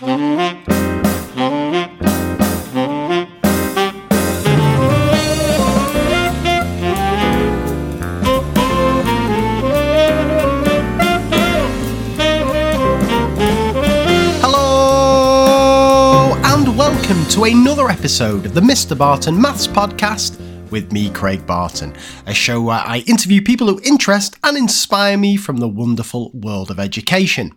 Hello, and welcome to another episode of the Mr. Barton Maths Podcast with me, Craig Barton, a show where I interview people who interest and inspire me from the wonderful world of education.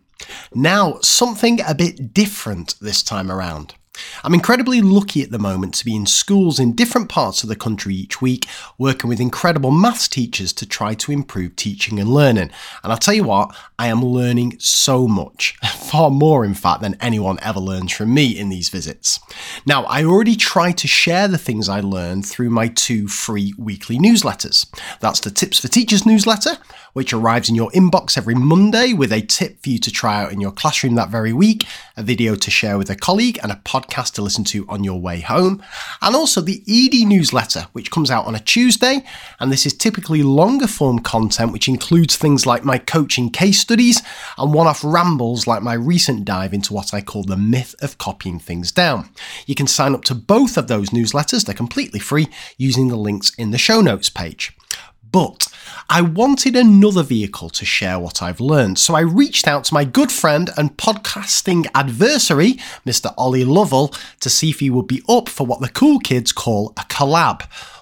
Now, something a bit different this time around. I'm incredibly lucky at the moment to be in schools in different parts of the country each week, working with incredible maths teachers to try to improve teaching and learning. And I'll tell you what, I am learning so much, far more in fact than anyone ever learns from me in these visits. Now, I already try to share the things I learn through my two free weekly newsletters. That's the Tips for Teachers newsletter, which arrives in your inbox every Monday with a tip for you to try out in your classroom that very week, a video to share with a colleague, and a podcast to listen to on your way home. And also the Eedi newsletter, which comes out on a Tuesday. And this is typically longer form content, which includes things like my coaching case studies and one off rambles like my recent dive into what I call the myth of copying things down. You can sign up to both of those newsletters, they're completely free, using the links in the show notes page. But I wanted another vehicle to share what I've learned, so I reached out to my good friend and podcasting adversary, Mr. Ollie Lovell, to see if he would be up for what the cool kids call a collab,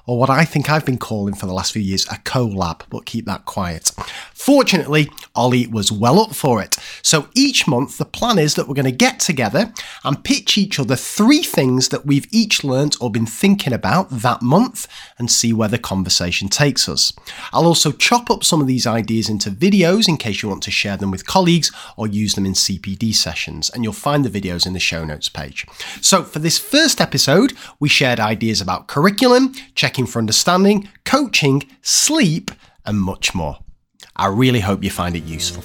or what I think I've been calling for the last few years a collab, but keep that quiet. Fortunately, Ollie was well up for it. So each month, the plan is that we're going to get together and pitch each other three things that we've each learnt or been thinking about that month and see where the conversation takes us. I'll also chop up some of these ideas into videos in case you want to share them with colleagues or use them in CPD sessions, and you'll find the videos in the show notes page. So for this first episode, we shared ideas about curriculum, checking for understanding, coaching, sleep, and much more. I really hope you find it useful.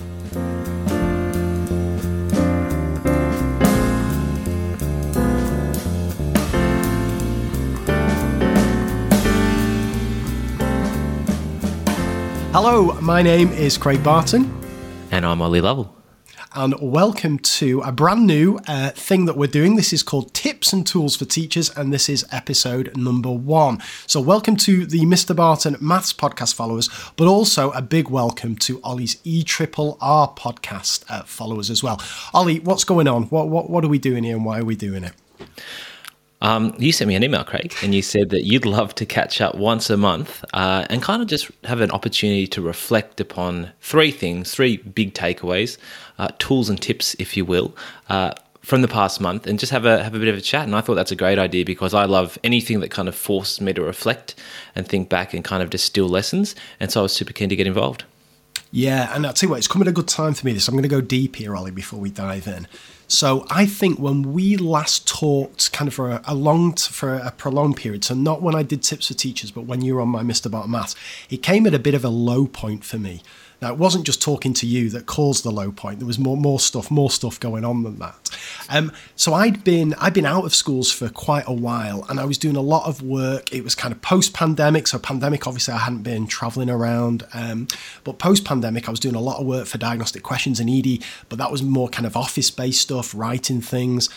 Hello, my name is Craig Barton, And I'm Ollie Lovell. and welcome to a brand new uh, thing that we're doing. This is called Tips and Tools for Teachers, and this is episode number one. So, welcome to the Mr. Barton Maths podcast followers, but also a big welcome to Ollie's E Triple R podcast uh, followers as well. Ollie, what's going on? What, what what are we doing here, and why are we doing it? Um, you sent me an email, Craig, and you said that you'd love to catch up once a month uh, and kind of just have an opportunity to reflect upon three things, three big takeaways, uh, tools and tips, if you will, uh, from the past month, and just have a have a bit of a chat. And I thought that's a great idea because I love anything that kind of forces me to reflect and think back and kind of distill lessons. And so I was super keen to get involved. Yeah, and I'll tell you what, it's coming a good time for me. This I'm going to go deep here, Ollie, before we dive in. So I think when we last talked, kind of for a, a long, for a prolonged period, so not when I did tips for teachers, but when you were on my Mr. Barton Maths, it came at a bit of a low point for me. Now it wasn't just talking to you that caused the low point. There was more, more stuff, more stuff going on than that. Um, so I'd been, I'd been out of schools for quite a while, and I was doing a lot of work. It was kind of post-pandemic, so pandemic obviously I hadn't been traveling around, um, but post-pandemic I was doing a lot of work for diagnostic questions in Eedi, but that was more kind of office-based stuff, writing things.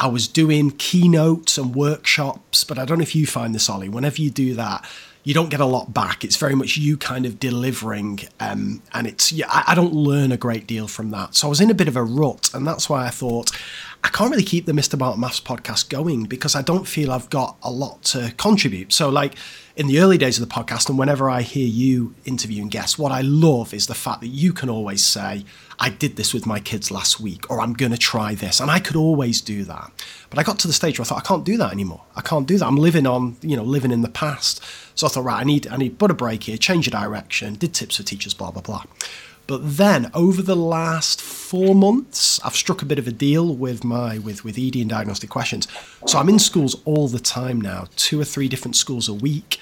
I was doing keynotes and workshops, but I don't know if you find this, Ollie. Whenever you do that, you don't get a lot back. It's very much you kind of delivering, um, and it's yeah. I, I don't learn a great deal from that. So I was in a bit of a rut, and that's why I thought I can't really keep the Mr. Barton Maths podcast going because I don't feel I've got a lot to contribute. So like in the early days of the podcast, and whenever I hear you interviewing guests, what I love is the fact that you can always say, I did this with my kids last week, or I'm going to try this. And I could always do that. But I got to the stage where I thought, I can't do that anymore. I can't do that. I'm living on, you know, living in the past. So I thought, right, I need, I need put a break here, change of direction, did tips for teachers, blah, blah, blah. But then over the last four months, I've struck a bit of a deal with my with with Eedi and diagnostic questions. So I'm in schools all the time now, two or three different schools a week,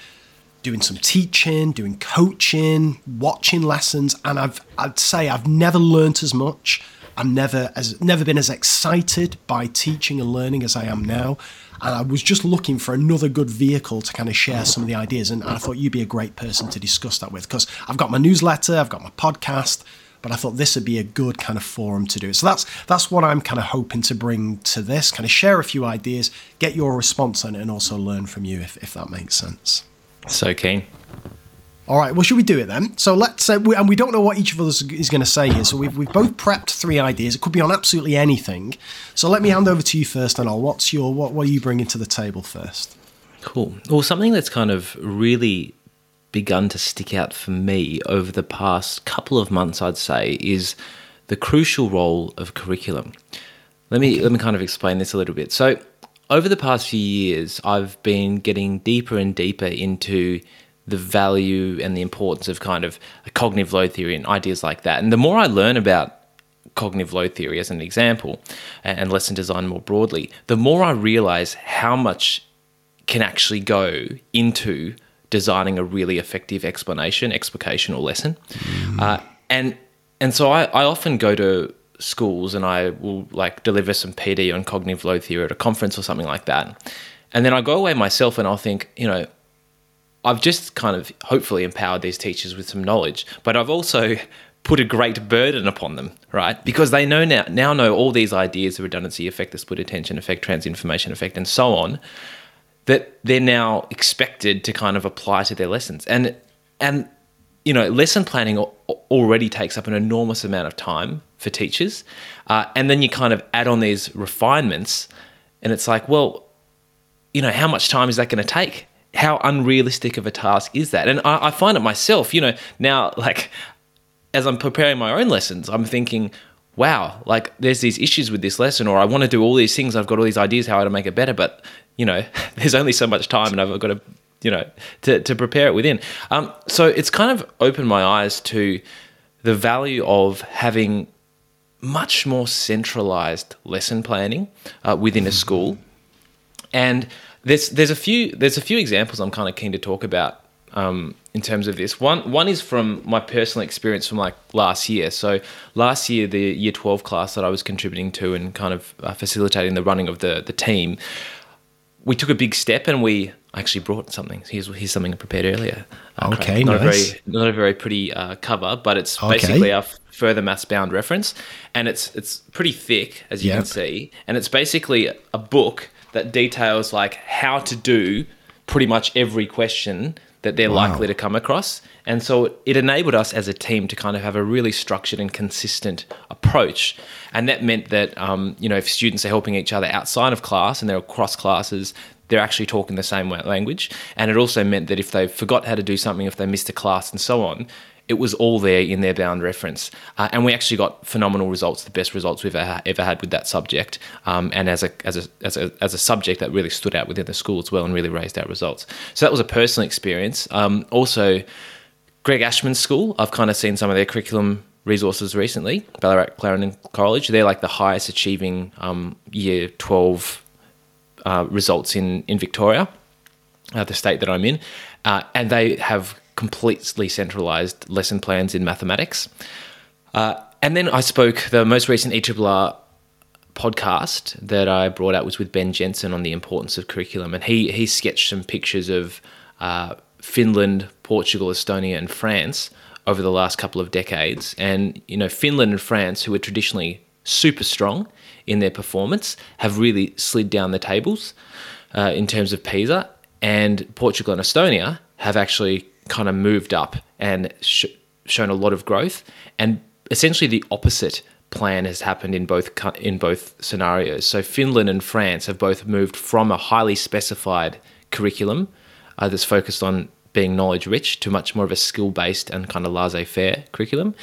doing some teaching, doing coaching, watching lessons, and I've I'd say I've never learnt as much. I'm never as never been as excited by teaching and learning as I am now. And I was just looking for another good vehicle to kind of share some of the ideas. And I thought you'd be a great person to discuss that with because I've got my newsletter, I've got my podcast, but I thought this would be a good kind of forum to do it. So that's that's what I'm kind of hoping to bring to this, kind of share a few ideas, get your response on it, and also learn from you if, if that makes sense. So keen. All right, well, should we do it then? So let's, uh, we, and we don't know what each of us is going to say here. So we've, we've both prepped three ideas. It could be on absolutely anything. So let me hand over to you first, and all. What's your what? What are you bringing to the table first? Cool. Well, something that's kind of really begun to stick out for me over the past couple of months, I'd say, is the crucial role of curriculum. Let me let me kind of explain this a little bit. So, over the past few years, I've been getting deeper and deeper into the value and the importance of kind of cognitive load theory and ideas like that. And the more I learn about cognitive load theory as an example and lesson design more broadly, the more I realize how much can actually go into designing a really effective explanation, explication, or lesson. Mm. Uh, and and so I, I often go to schools and I will like deliver some PD on cognitive load theory at a conference or something like that. And then I go away myself and I'll think, you know, I've just kind of hopefully empowered these teachers with some knowledge, but I've also put a great burden upon them, right? Because they know now now know all these ideas, the redundancy effect, the split attention effect, transient information effect, and so on, that they're now expected to kind of apply to their lessons. And and you know, lesson planning already takes up an enormous amount of time for teachers, uh, and then you kind of add on these refinements, and it's like, well, you know, how much time is that going to take? How unrealistic of a task is that? And I, I find it myself, you know, now like as I'm preparing my own lessons, I'm thinking, wow, like there's these issues with this lesson, or I want to do all these things. I've got all these ideas how to make it better, but you know, there's only so much time, and I've got to, you know, to to prepare it within. Um, so it's kind of opened my eyes to the value of having much more centralized lesson planning uh, within a school, and there's there's a few there's a few examples I'm kind of keen to talk about um, in terms of this. One one is from my personal experience from like last year. So last year, the year twelve class that I was contributing to and kind of uh, facilitating the running of the the team, we took a big step and we actually brought something. Here's here's something I prepared earlier. Uh, okay, not nice. a very not a very pretty uh, cover, but it's okay. basically our further maths bound reference, and it's it's pretty thick as you yep. can see, and it's basically a book that details like how to do pretty much every question that they're wow. likely to come across. And so it enabled us as a team to kind of have a really structured and consistent approach. And that meant that, um, you know, if students are helping each other outside of class and they're across classes, they're actually talking the same language. And it also meant that if they forgot how to do something, if they missed a class and so on, it was all there in their bound reference. Uh, and we actually got phenomenal results, the best results we've ever, had with that subject. Um, and as a, as, a, as, a, as a subject that really stood out within the school as well and really raised our results. So that was a personal experience. Um, also, Greg Ashman's school, I've kind of seen some of their curriculum resources recently, Ballarat Clarendon College. They're like the highest achieving um, year 12 uh, results in, in Victoria, uh, the state that I'm in. Uh, and they have completely centralized lesson plans in mathematics. Uh, and then I spoke, the most recent ERRR podcast that I brought out was with Ben Jensen on the importance of curriculum. And he, he sketched some pictures of uh, Finland, Portugal, Estonia, and France over the last couple of decades. And, you know, Finland and France, who were traditionally super strong in their performance, have really slid down the tables uh, in terms of PISA. And Portugal and Estonia have actually kind of moved up and sh- shown a lot of growth. And essentially, the opposite plan has happened in both in both scenarios. So Finland and France have both moved from a highly specified curriculum uh, that's focused on being knowledge rich to much more of a skill based and kind of laissez faire curriculum.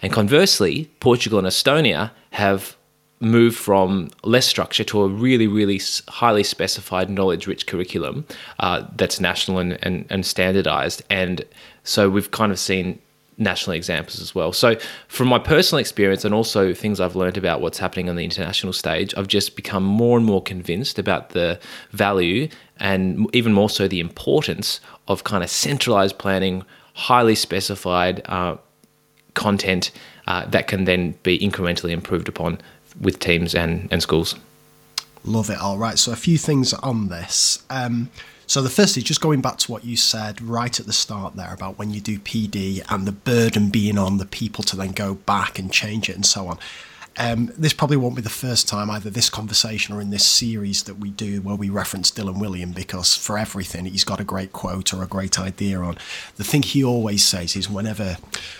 And conversely, Portugal and Estonia have move from less structure to a really, really highly specified, knowledge rich curriculum uh, that's national and, and, and standardized. And so we've kind of seen national examples as well. So, from my personal experience and also things I've learned about what's happening on the international stage, I've just become more and more convinced about the value and even more so the importance of kind of centralized planning, highly specified uh, content uh, that can then be incrementally improved upon with teams and, and schools. Love it. All right. So, a few things on this. Um, So the first is just going back to what you said right at the start there about when you do PD and the burden being on the people to then go back and change it and so on. Um, this probably won't be the first time either this conversation or in this series that we do where we reference Dylan Wiliam because for everything he's got a great quote or a great idea on. The thing he always says is whenever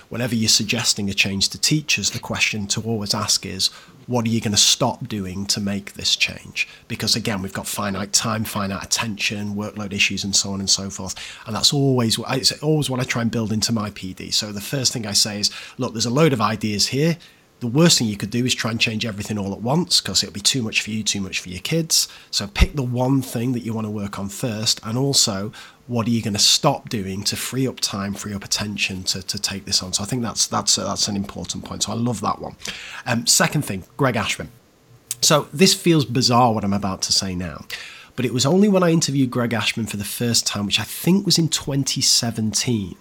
whenever you're suggesting a change to teachers, the question to always ask is what are you going to stop doing to make this change? Because again, we've got finite time, finite attention, workload issues, and so on and so forth. And that's always what it's always what I try and build into my PD. So the first thing I say is, look, there's a load of ideas here the worst thing you could do is try and change everything all at once because it'll be too much for you, too much for your kids. So pick the one thing that you want to work on first, and also what are you going to stop doing to free up time, free up attention to, to take this on. So I think that's that's that's an important point. So I love that one. Um, second thing, Greg Ashman. So this feels bizarre what I'm about to say now, but it was only when I interviewed Greg Ashman for the first time, which I think was in 2017,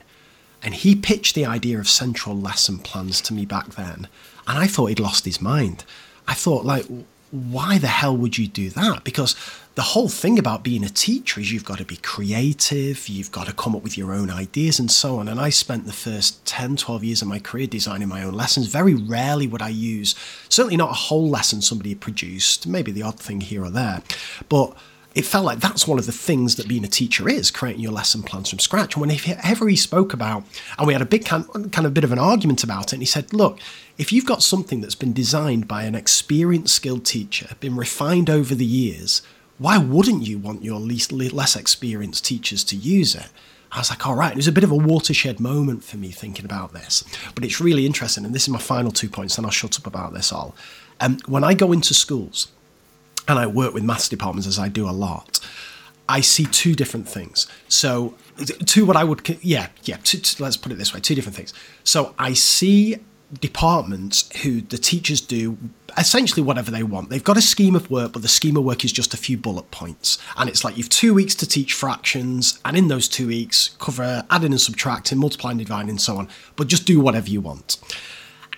and he pitched the idea of central lesson plans to me back then and I thought he'd lost his mind. I thought, like, why the hell would you do that? Because the whole thing about being a teacher is you've got to be creative, you've got to come up with your own ideas and so on. And I spent the first 10, 12 years of my career designing my own lessons. Very rarely would I use, certainly not a whole lesson somebody produced, maybe the odd thing here or there. But it felt like that's one of the things that being a teacher is creating your lesson plans from scratch. And whenever he spoke about, and we had a big kind, kind of bit of an argument about it, and he said, look, if you've got something that's been designed by an experienced, skilled teacher, been refined over the years, why wouldn't you want your least less experienced teachers to use it? I was like, Ol right, it was a bit of a watershed moment for me thinking about this. But it's really interesting, and this is my final two points, and I'll shut up about this all. Um, when I go into schools, and I work with maths departments as I do a lot, I see two different things. So, two what I would, yeah, yeah, two, two, let's put it this way two different things. So, I see departments who the teachers do essentially whatever they want. They've got a scheme of work, but the scheme of work is just a few bullet points. And it's like you've two weeks to teach fractions, and in those two weeks, cover adding and subtracting, multiplying, dividing, and so on. But just do whatever you want.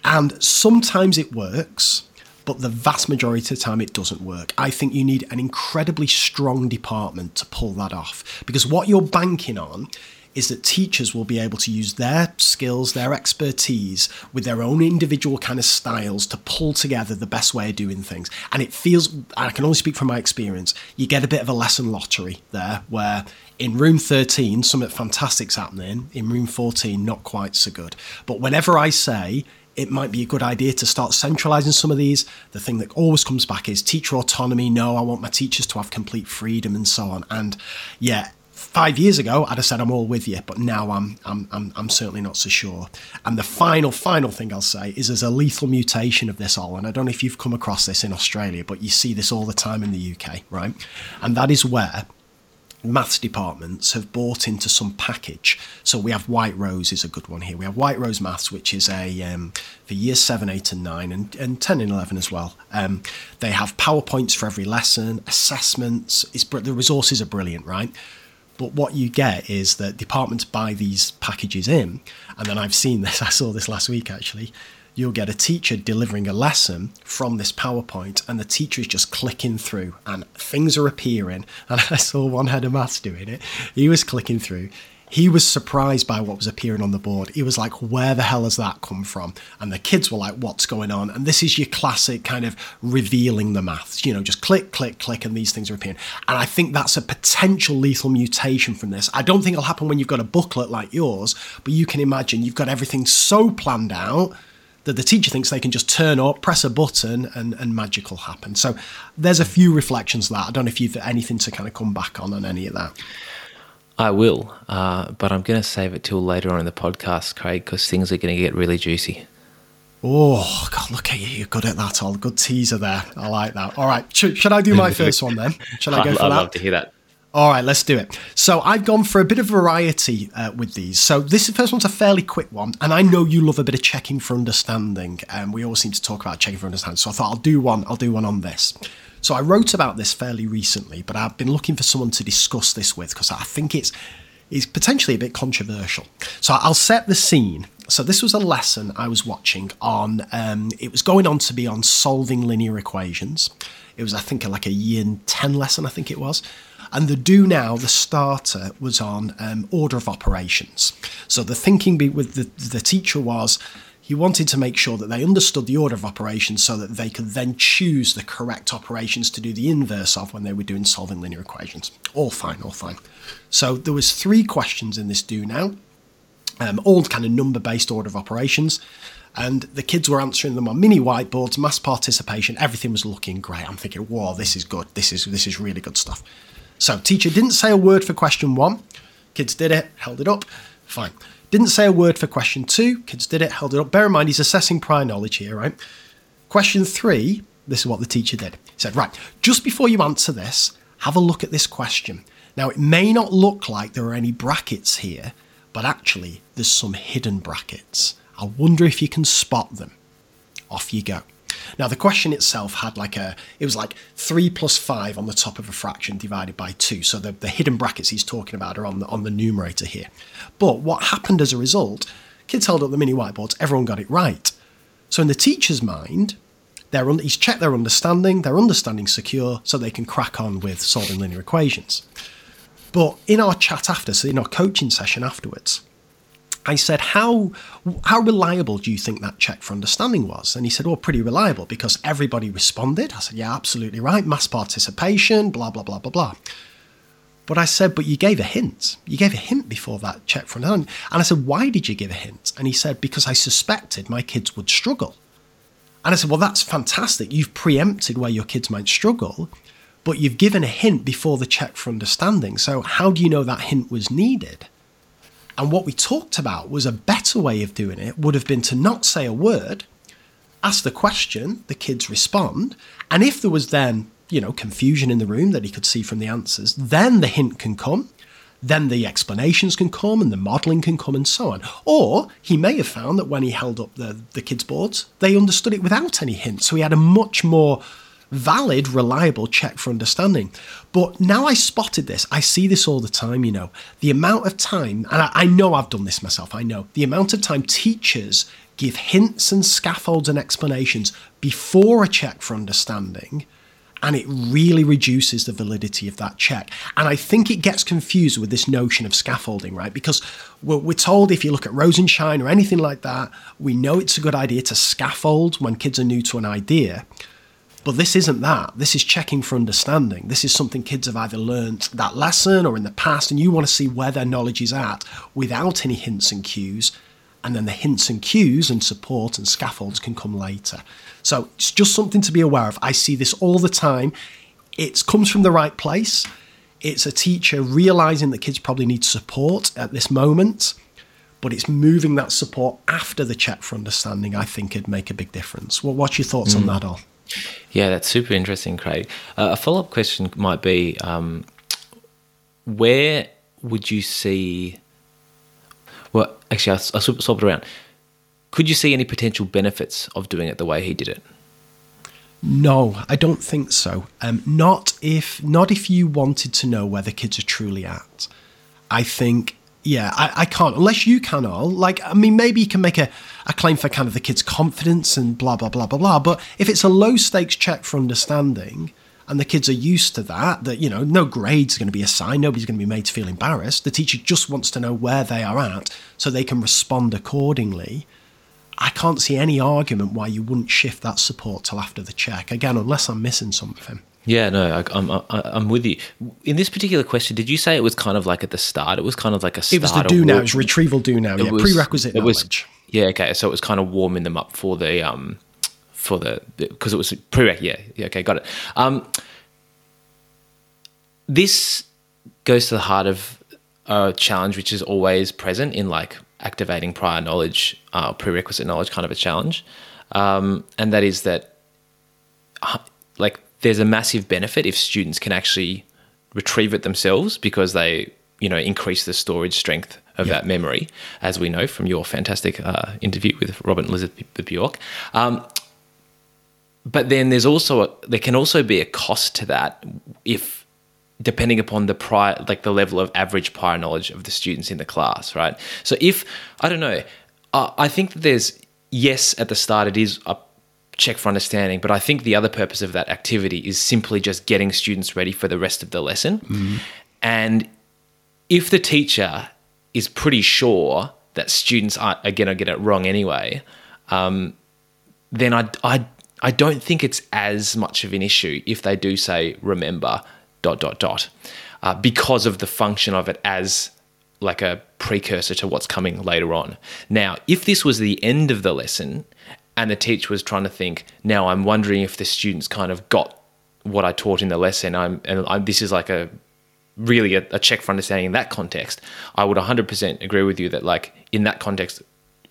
And sometimes it works but the vast majority of the time it doesn't work. I think you need an incredibly strong department to pull that off because what you're banking on is that teachers will be able to use their skills, their expertise with their own individual kind of styles to pull together the best way of doing things. And it feels, I can only speak from my experience, you get a bit of a lesson lottery there where in room 13, something fantastic's happening, in room 14, not quite so good. But whenever I say, it might be a good idea to start centralizing some of these. The thing that always comes back is teacher autonomy. No, I want my teachers to have complete freedom and so on. And yeah, five years ago, I'd have said I'm all with you, but now I'm, I'm, I'm, I'm certainly not so sure. And the final, final thing I'll say is there's a lethal mutation of this all. And I don't know if you've come across this in Australia, but you see this all the time in the UK, right? And that is where maths departments have bought into some package. So we have White Rose is a good one here. We have White Rose Maths, which is a um, for years seven, eight, and nine, and, and ten and eleven as well. Um, they have powerpoints for every lesson, assessments. It's the resources are brilliant, right? But what you get is that departments buy these packages in, and then I've seen this. I saw this last week actually you'll get a teacher delivering a lesson from this PowerPoint, and the teacher is just clicking through, and things are appearing. And I saw one head of maths doing it. He was clicking through. He was surprised by what was appearing on the board. He was like, Where the hell has that come from? And the kids were like, What's going on? And this is your classic kind of revealing the maths, you know, just click, click, click, and these things are appearing. And I think that's a potential lethal mutation from this. I don't think it'll happen when you've got a booklet like yours, but you can imagine you've got everything so planned out that the teacher thinks they can just turn up, press a button, and, and magic will happen. So there's a few reflections of that. I don't know if you've anything to kind of come back on on any of that. I will, uh, but I'm going to save it till later on in the podcast, Craig, because things are going to get really juicy. Oh, God, look at you. You're good at that, Ol. Good teaser there. I like that. All right. Should, should I do my first one then? Should I go for that? I'd that? love to hear that. All right, let's do it. So I've gone for a bit of variety uh, with these. So this first one's a fairly quick one, and I know you love a bit of checking for understanding, and we always seem to talk about checking for understanding. So I thought I'll do one. I'll do one on this. So I wrote about this fairly recently, but I've been looking for someone to discuss this with because I think it's it's potentially a bit controversial. So I'll set the scene. So this was a lesson I was watching on. Um, it was going on to be on solving linear equations. It was, I think, like a year ten lesson. I think it was. And the do now, the starter, was on um, order of operations. So the thinking with the, the teacher was he wanted to make sure that they understood the order of operations so that they could then choose the correct operations to do the inverse of when they were doing solving linear equations. All fine, all fine. So there was three questions in this do now, um, all kind of number-based order of operations and the kids were answering them on mini whiteboards, mass participation, everything was looking great. I'm thinking, whoa, this is good. This is this is really good stuff. So teacher didn't say a word for question one. Kids did it, held it up, fine. Didn't say a word for question two. Kids did it, held it up. Bear in mind, he's assessing prior knowledge here, right? Question three, this is what the teacher did. He said, right, just before you answer this, have a look at this question. Now, it may not look like there are any brackets here, but actually, there's some hidden brackets. I wonder if you can spot them. Off you go. Now, the question itself had like a, it was like 3 plus 5 on the top of a fraction divided by 2. So the, the hidden brackets he's talking about are on the, on the numerator here. But what happened as a result, kids held up the mini whiteboards, everyone got it right. So in the teacher's mind, they're un- he's checked their understanding, their understanding secure, so they can crack on with solving linear equations. But in our chat after, so in our coaching session afterwards, I said, how, how reliable do you think that check for understanding was? And he said, well, pretty reliable because everybody responded. I said, yeah, absolutely right. Mass participation, blah, blah, blah, blah, blah. But I said, but you gave a hint. You gave a hint before that check for understanding. And I said, why did you give a hint? And he said, because I suspected my kids would struggle. And I said, well, that's fantastic. You've preempted where your kids might struggle, but you've given a hint before the check for understanding. So how do you know that hint was needed? And what we talked about was a better way of doing it would have been to not say a word, ask the question, the kids respond, and if there was then, you know, confusion in the room that he could see from the answers, then the hint can come, then the explanations can come and the modelling can come and so on. Or he may have found that when he held up the, the kids' boards, they understood it without any hint. So he had a much more valid, reliable check for understanding. But now I spotted this, I see this all the time, you know, the amount of time, and I, I know I've done this myself, I know, the amount of time teachers give hints and scaffolds and explanations before a check for understanding and it really reduces the validity of that check. And I think it gets confused with this notion of scaffolding, right? Because we're, we're, told if you look at Rosenshine or anything like that, we know it's a good idea to scaffold when kids are new to an idea. But this isn't that. This is checking for understanding. This is something kids have either learnt that lesson or in the past, and you want to see where their knowledge is at without any hints and cues. And then the hints and cues and support and scaffolds can come later. So it's just something to be aware of. I see this Ol the time. It comes from the right place. It's a teacher realizing that kids probably need support at this moment, but it's moving that support after the check for understanding, I think, could make a big difference. Well, what's your thoughts mm. on that, all? Yeah, that's super interesting, Craig. Uh, a follow up question might be um, where would you see. Well, actually, I'll, I'll swap it around. Could you see any potential benefits of doing it the way he did it? No, I don't think so. Um, not if not if you wanted to know where the kids are truly at. I think yeah, I, I can't unless you can Ol. Like, I mean, maybe you can make a, a claim for kind of the kid's confidence and blah blah blah blah blah. But if it's a low stakes check for understanding, and the kids are used to that, that you know, no grades are going to be assigned, nobody's going to be made to feel embarrassed. The teacher just wants to know where they are at so they can respond accordingly. I can't see any argument why you wouldn't shift that support till after the check. Again, unless I'm missing something. Yeah, no, I, am I'm, I'm with you. In this particular question, did you say it was kind of like at the start? It was kind of like a It was the do now, it was retrieval do now, yeah, was, prerequisite it knowledge. Was, yeah, okay, so it was kind of warming them up for the um for the because it was prereq. Yeah, yeah, okay, got it. Um, this goes to the heart of a challenge which is always present in like activating prior knowledge, uh, prerequisite knowledge, kind of a challenge, um, and that is that like there's a massive benefit if students can actually retrieve it themselves because they you know increase the storage strength of yep. that memory, as we know from your fantastic uh, interview with Robert and Elizabeth Bjork. Um, but then there's also a, there can also be a cost to that if depending upon the prior like the level of average prior knowledge of the students in the class, right? So if I don't know, Uh, I think that there's yes at the start it is a check for understanding, but I think the other purpose of that activity is simply just getting students ready for the rest of the lesson. Mm-hmm. And if the teacher is pretty sure that students are, are going to get it wrong anyway, um, then I, I, I don't think it's as much of an issue if they do say remember dot dot dot uh, because of the function of it as like a precursor to what's coming later on. Now, if this was the end of the lesson and the teacher was trying to think, now I'm wondering if the students kind of got what I taught in the lesson, I'm and I'm, this is like a really a, a check for understanding in that context. I would 100% agree with you that like in that context,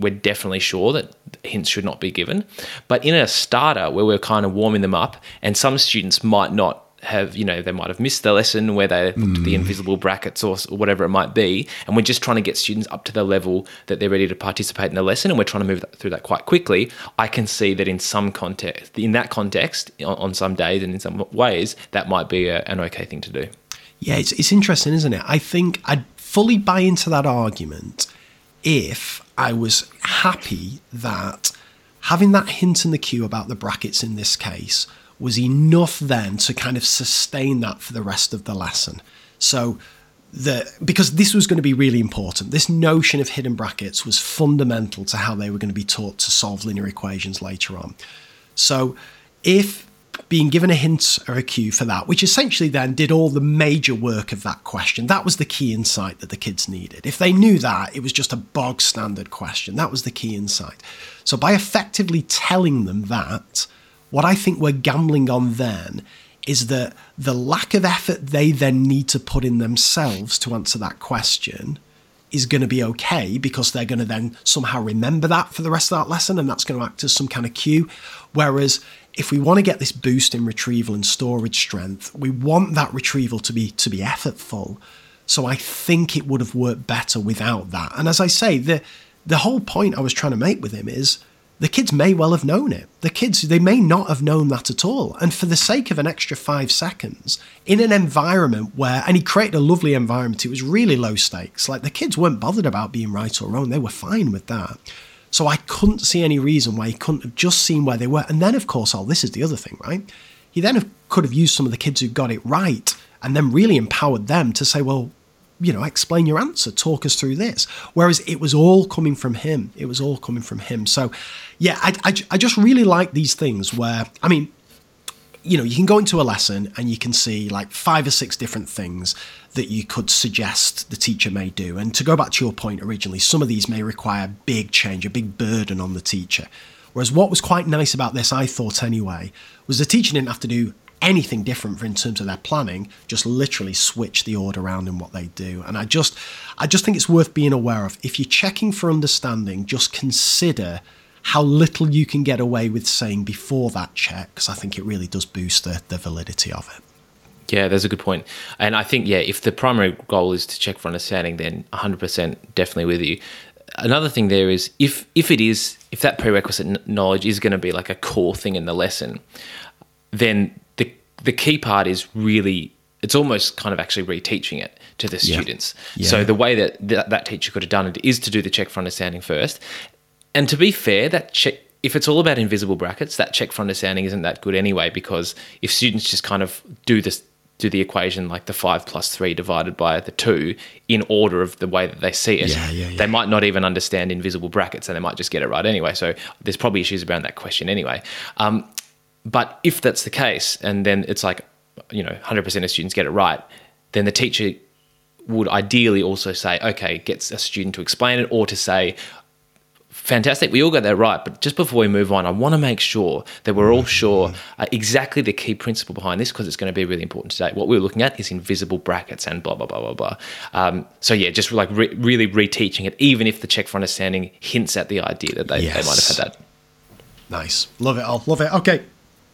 we're definitely sure that hints should not be given. But in a starter where we're kind of warming them up, and some students might not have, you know, they might have missed the lesson where they looked at the mm. invisible brackets or, or whatever it might be, and we're just trying to get students up to the level that they're ready to participate in the lesson, and we're trying to move that, through that quite quickly. I can see that in some context, in that context, on, on some days and in some ways, that might be a, an okay thing to do. Yeah, it's, it's interesting, isn't it? I think I'd fully buy into that argument if I was happy that having that hint in the cue about the brackets in this case was enough then to kind of sustain that for the rest of the lesson. So the because this was going to be really important. This notion of hidden brackets was fundamental to how they were going to be taught to solve linear equations later on. So if being given a hint or a cue for that, which essentially then did all the major work of that question. That was the key insight that the kids needed. If they knew that, it was just a bog standard question. That was the key insight. So by effectively telling them that, what I think we're gambling on then is that the lack of effort they then need to put in themselves to answer that question is going to be okay because they're going to then somehow remember that for the rest of that lesson and that's going to act as some kind of cue. Whereas if we want to get this boost in retrieval and storage strength, we want that retrieval to be to be effortful. So I think it would have worked better without that. And as I say, the the whole point I was trying to make with him is the kids may well have known it. The kids, they may not have known that at all. And for the sake of an extra five seconds, in an environment where, and he created a lovely environment, it was really low stakes. Like the kids weren't bothered about being right or wrong, they were fine with that. So I couldn't see any reason why he couldn't have just seen where they were. And then, of course, oh, this is the other thing, right? He then have, could have used some of the kids who got it right and then really empowered them to say, well, you know, explain your answer, talk us through this. Whereas it was all coming from him. It was all coming from him. So, yeah, I, I, I just really like these things where, I mean, you know, you can go into a lesson and you can see like five or six different things that you could suggest the teacher may do. And to go back to your point originally, some of these may require big change, a big burden on the teacher. Whereas what was quite nice about this, I thought anyway, was the teacher didn't have to do anything different in terms of their planning, just literally switch the order around in what they do. And I just I just think it's worth being aware of. If you're checking for understanding, just consider how little you can get away with saying before that check, because I think it really does boost the, the validity of it. Yeah, that's a good point. And I think, yeah, if the primary goal is to check for understanding, then 100% definitely with you. Another thing there is if if it is if that prerequisite knowledge is going to be like a core thing in the lesson, then the key part is really it's almost kind of actually reteaching it to the students. Yeah. So the way that, that that teacher could have done it is to do the check for understanding first. And to be fair, that check if it's all about invisible brackets, that check for understanding isn't that good anyway because if students just kind of do this do the equation like the five plus three divided by the two in order of the way that they see it, Yeah, yeah, yeah. they might not even understand invisible brackets and they might just get it right anyway. So there's probably issues around that question anyway. Um, but if that's the case, and then it's like, you know, 100% of students get it right, then the teacher would ideally also say, okay, gets a student to explain it or to say, fantastic, we all got that right. But just before we move on, I want to make sure that we're all sure uh, exactly the key principle behind this because it's going to be really important today. What we're looking at is invisible brackets and blah, blah, blah, blah, blah. Um, so, yeah, just like re- really reteaching it, even if the check for understanding hints at the idea that they, they might have had that. Nice. Love it all. Love it. Okay.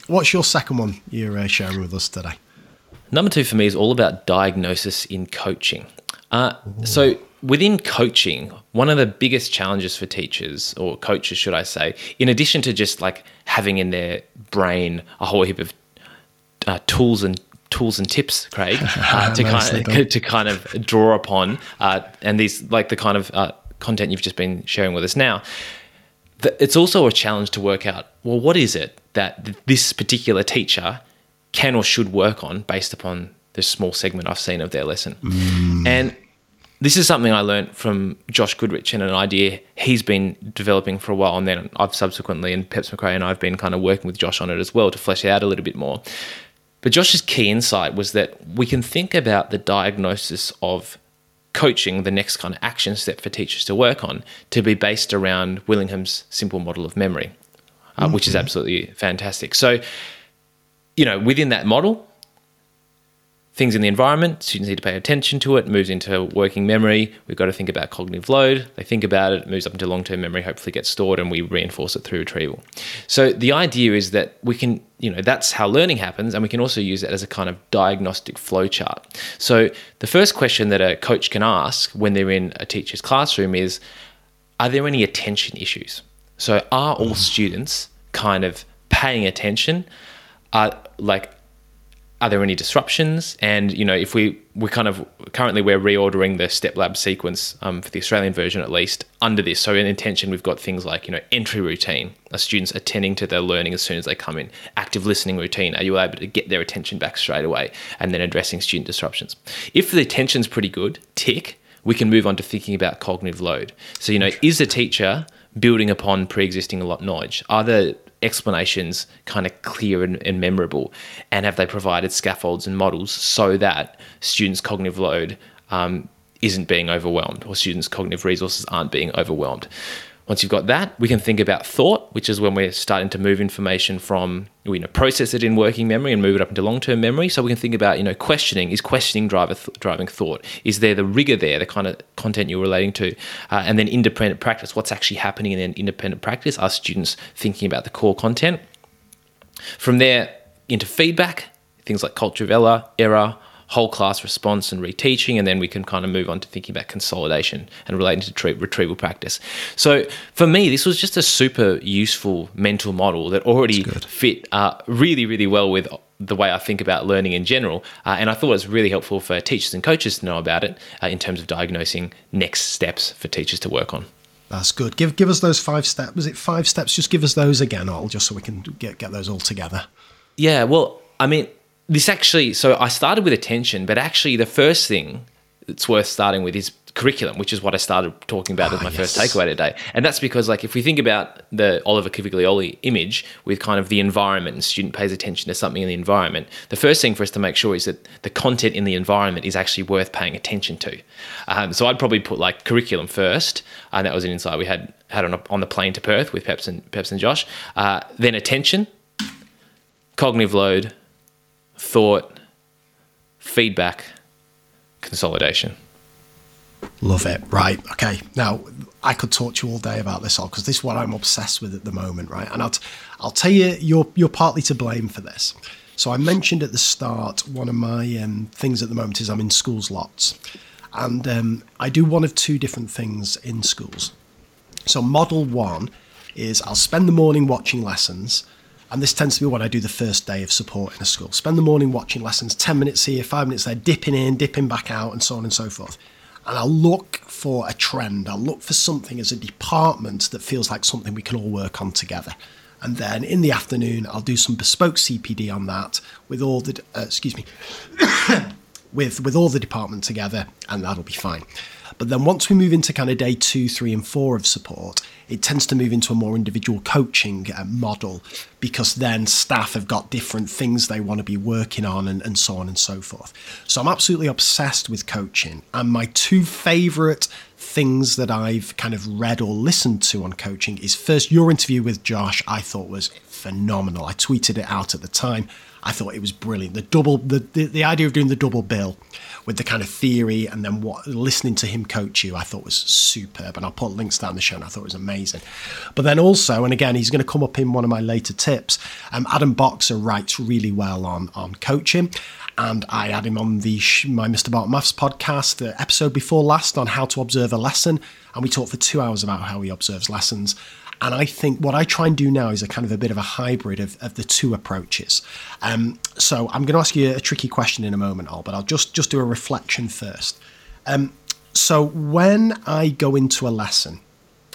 What's your second one you're uh, sharing with us today? Number two for me is all about diagnosis in coaching. Uh, so, within coaching, one of the biggest challenges for teachers or coaches, should I say, in addition to just like having in their brain a whole heap of uh, tools and tools and tips, Craig, uh, to kind of, to kind of draw upon, uh, and these like the kind of uh, content you've just been sharing with us now, it's also a challenge to work out well, what is it that this particular teacher can or should work on based upon this small segment I've seen of their lesson? Mm. And this is something I learned from Josh Goodrich and an idea he's been developing for a while. And then I've subsequently, and Peps Mccrea and I've been kind of working with Josh on it as well to flesh it out a little bit more. But Josh's key insight was that we can think about the diagnosis of coaching, the next kind of action step for teachers to work on, to be based around Willingham's simple model of memory, uh, mm-hmm. which is absolutely fantastic. So, you know, within that model, things in the environment, students need to pay attention to it, moves into working memory. We've got to think about cognitive load. They think about it, it moves up into long term memory, hopefully gets stored, and we reinforce it through retrieval. So the idea is that we can, you know, that's how learning happens, and we can also use it as a kind of diagnostic flow chart. So the first question that a coach can ask when they're in a teacher's classroom is Are there any attention issues? So are all students kind of paying attention? Are like are there any disruptions? And you know, if we we kind of currently we're reordering the Steplab sequence um, for the Australian version at least under this. So in intention, we've got things like you know entry routine. Are students attending to their learning as soon as they come in? Active listening routine. Are you able to get their attention back straight away? And then addressing student disruptions. If the attention's pretty good, tick. We can move on to thinking about cognitive load. So you know, is the teacher building upon pre-existing knowledge? Are the explanations kind of clear and, and, memorable? And have they provided scaffolds and models so that students' cognitive load um, isn't being overwhelmed or students' cognitive resources aren't being overwhelmed? Once you've got that, we can think about thought, which is when we're starting to move information from, you know, process it in working memory and move it up into long-term memory. So we can think about, you know, questioning. Is questioning th- driving thought? Is there the rigor there, the kind of content you're relating to? Uh, and then independent practice. What's actually happening in independent practice? Are students thinking about the core content? From there into feedback, things like culture of error, error, whole class response and reteaching, and then we can kind of move on to thinking about consolidation and relating to tre- retrieval practice. So for me, this was just a super useful mental model that already fit uh, really, really well with the way I think about learning in general. Uh, and I thought it was really helpful for teachers and coaches to know about it uh, in terms of diagnosing next steps for teachers to work on. That's good. Give give us those five steps. Was it five steps? Just give us those again, Ol just so we can get get those all together. Yeah. Well, I mean, this actually, so I started with attention, but actually the first thing that's worth starting with is curriculum, which is what I started talking about oh, as my yes. first takeaway today. And that's because, like, if we think about the Oliver Caviglioli image with kind of the environment and student pays attention to something in the environment, the first thing for us to make sure is that the content in the environment is actually worth paying attention to. Um, so I'd probably put like curriculum first, and that was an insight we had had on, a, on the plane to Perth with Peps and Peps and Josh. Uh, then attention, cognitive load, thought, feedback, consolidation. Love it. Right. Okay. Now, I could talk to you all day about this all because this is what I'm obsessed with at the moment, right? And I'll, t- I'll tell you, you're, you're partly to blame for this. So I mentioned at the start, one of my um, things at the moment is I'm in schools lots. And um, I do one of two different things in schools. So model one is I'll spend the morning watching lessons and this tends to be what I do the first day of support in a school. Spend the morning watching lessons, 10 minutes here, five minutes there, dipping in, dipping back out, and so on and so forth. And I'll look for a trend. I'll look for something as a department that feels like something we can all work on together. And then in the afternoon, I'll do some bespoke CPD on that with all the, uh, excuse me, with, with all the department together, and that'll be fine. But then once we move into kind of day two, three, and four of support, it tends to move into a more individual coaching uh, model because then staff have got different things they want to be working on and, and so on and so forth. So I'm absolutely obsessed with coaching. And my two favorite things that I've kind of read or listened to on coaching is first your interview with Josh, I thought was phenomenal. I tweeted it out at the time. I thought it was brilliant. The double, the, the, the idea of doing the double bill with the kind of theory and then what listening to him coach you, I thought was superb. And I'll put links down the show, and I thought it was amazing. But then also, and again, he's going to come up in one of my later tips. Um, Adam Boxer writes really well on on coaching, and I had him on the my Mr. Barton Maths podcast, the episode before last on how to observe a lesson, and we talked for two hours about how he observes lessons. And I think what I try and do now is a kind of a bit of a hybrid of, of the two approaches. Um, so I'm going to ask you a tricky question in a moment, Ol, but I'll just, just do a reflection first. Um, So when I go into a lesson,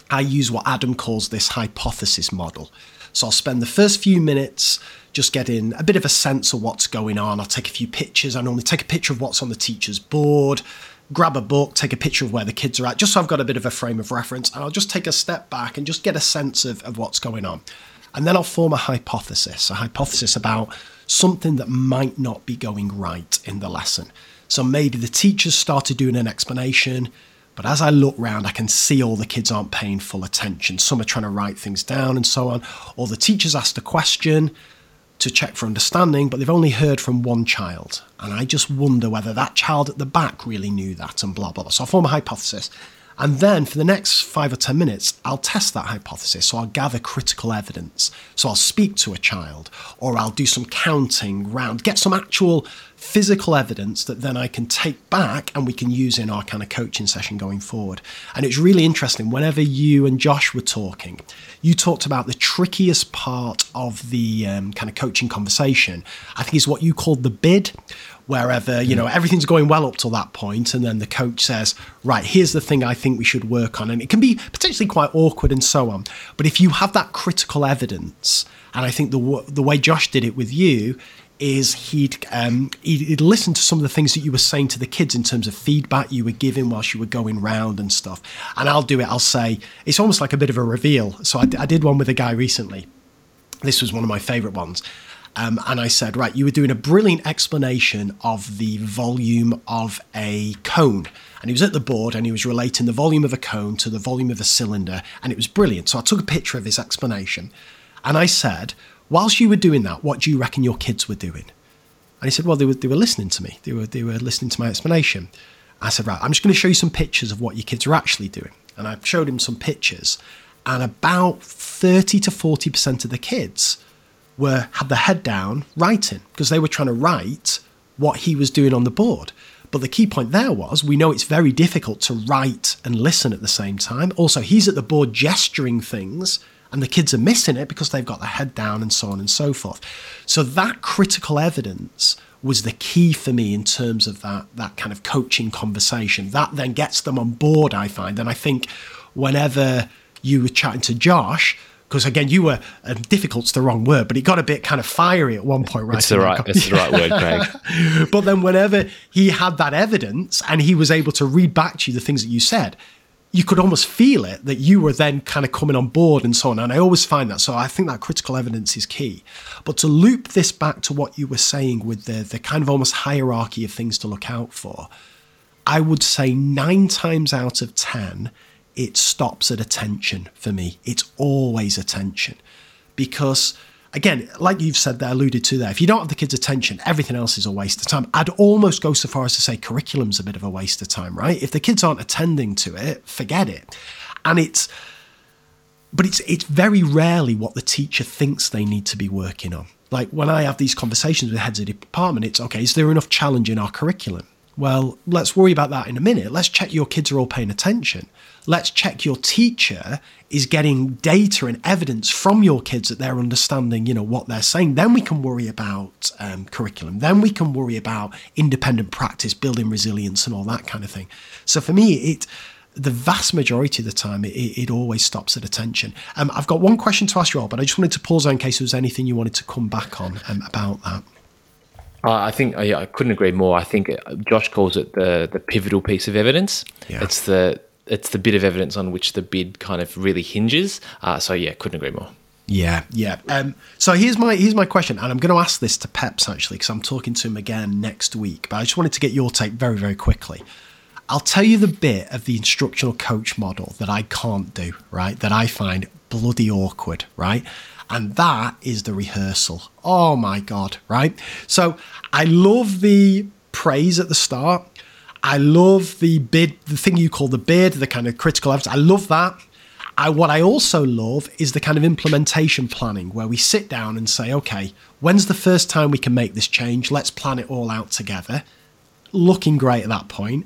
I use what Adam calls this hypothesis model. So I'll spend the first few minutes just getting a bit of a sense of what's going on. I'll take a few pictures. I normally take a picture of what's on the teacher's board, grab a book, take a picture of where the kids are at, just so I've got a bit of a frame of reference. And I'll just take a step back and just get a sense of, of what's going on. And then I'll form a hypothesis, a hypothesis about something that might not be going right in the lesson. So maybe the teachers started doing an explanation, but as I look round, I can see all the kids aren't paying full attention. Some are trying to write things down and so on. Or the teachers asked a question to check for understanding, but they've only heard from one child. And I just wonder whether that child at the back really knew that and blah, blah, blah. So I form a hypothesis. And then for the next five or 10 minutes, I'll test that hypothesis. So I'll gather critical evidence. So I'll speak to a child or I'll do some counting round, get some actual physical evidence that then I can take back and we can use in our kind of coaching session going forward. And it's really interesting. Whenever you and Josh were talking, you talked about the trickiest part of the um, kind of coaching conversation, I think is what you called the bid wherever you know everything's going well up till that point and then the coach says right here's the thing i think we should work on and it can be potentially quite awkward and so on but if you have that critical evidence and i think the the way josh did it with you is he'd, um, he'd, listen to some of the things that you were saying to the kids in terms of feedback you were giving whilst you were going round and stuff and i'll do it i'll say it's almost like a bit of a reveal so I, I did one with a guy recently this was one of my favorite ones um, and I said, right, you were doing a brilliant explanation of the volume of a cone. And he was at the board and he was relating the volume of a cone to the volume of a cylinder. And it was brilliant. So I took a picture of his explanation. And I said, whilst you were doing that, what do you reckon your kids were doing? And he said, well, they were, they were listening to me. They were, they were listening to my explanation. I said, right, I'm just going to show you some pictures of what your kids are actually doing. And I showed him some pictures. And about 30 to 40% of the kids were had their head down writing because they were trying to write what he was doing on the board. But the key point there was we know it's very difficult to write and listen at the same time. Also, he's at the board gesturing things, and the kids are missing it because they've got their head down and so on and so forth. So, that critical evidence was the key for me in terms of that, that kind of coaching conversation. That then gets them on board, I find. And I think whenever you were chatting to Josh, because again, you were um, difficult's the wrong word, but it got a bit kind of fiery at one point, right? It's the right, it's the right word, Craig. but then, whenever he had that evidence and he was able to read back to you the things that you said, you could almost feel it that you were then kind of coming on board and so on. And I always find that. So I think that critical evidence is key. But to loop this back to what you were saying with the, the kind of almost hierarchy of things to look out for, I would say nine times out of 10, it stops at attention for me. It's always attention. Because, again, like you've said there, alluded to there, if you don't have the kids' attention, everything else is a waste of time. I'd almost go so far as to say curriculum's a bit of a waste of time, right? If the kids aren't attending to it, forget it. And it's, but it's it's very rarely what the teacher thinks they need to be working on. Like when I have these conversations with heads of department, it's okay, is there enough challenge in our curriculum? Well, let's worry about that in a minute. Let's check your kids are all paying attention let's check your teacher is getting data and evidence from your kids that they're understanding, you know, what they're saying. Then we can worry about um, curriculum. Then we can worry about independent practice, building resilience, and all that kind of thing. So for me, it the vast majority of the time, it, it always stops at attention. Um, I've got one question to ask you all, but I just wanted to pause there in case there was anything you wanted to come back on um, about that. I think yeah, I couldn't agree more. I think uh, Josh calls it the the pivotal piece of evidence. Yeah. It's the it's the bit of evidence on which the bid kind of really hinges. Uh, so yeah, couldn't agree more. Yeah, yeah. Um, so here's my here's my question, and I'm going to ask this to Peps actually because I'm talking to him again next week. But I just wanted to get your take very very quickly. I'll tell you the bit of the instructional coach model that I can't do, right? That I find bloody awkward, right? And that is the rehearsal. Oh my god, right? So I love the praise at the start. I love the bid, the thing you call the bid, the kind of critical evidence. I love that. I, what I also love is the kind of implementation planning where we sit down and say, okay, when's the first time we can make this change? Let's plan it all out together. Looking great at that point.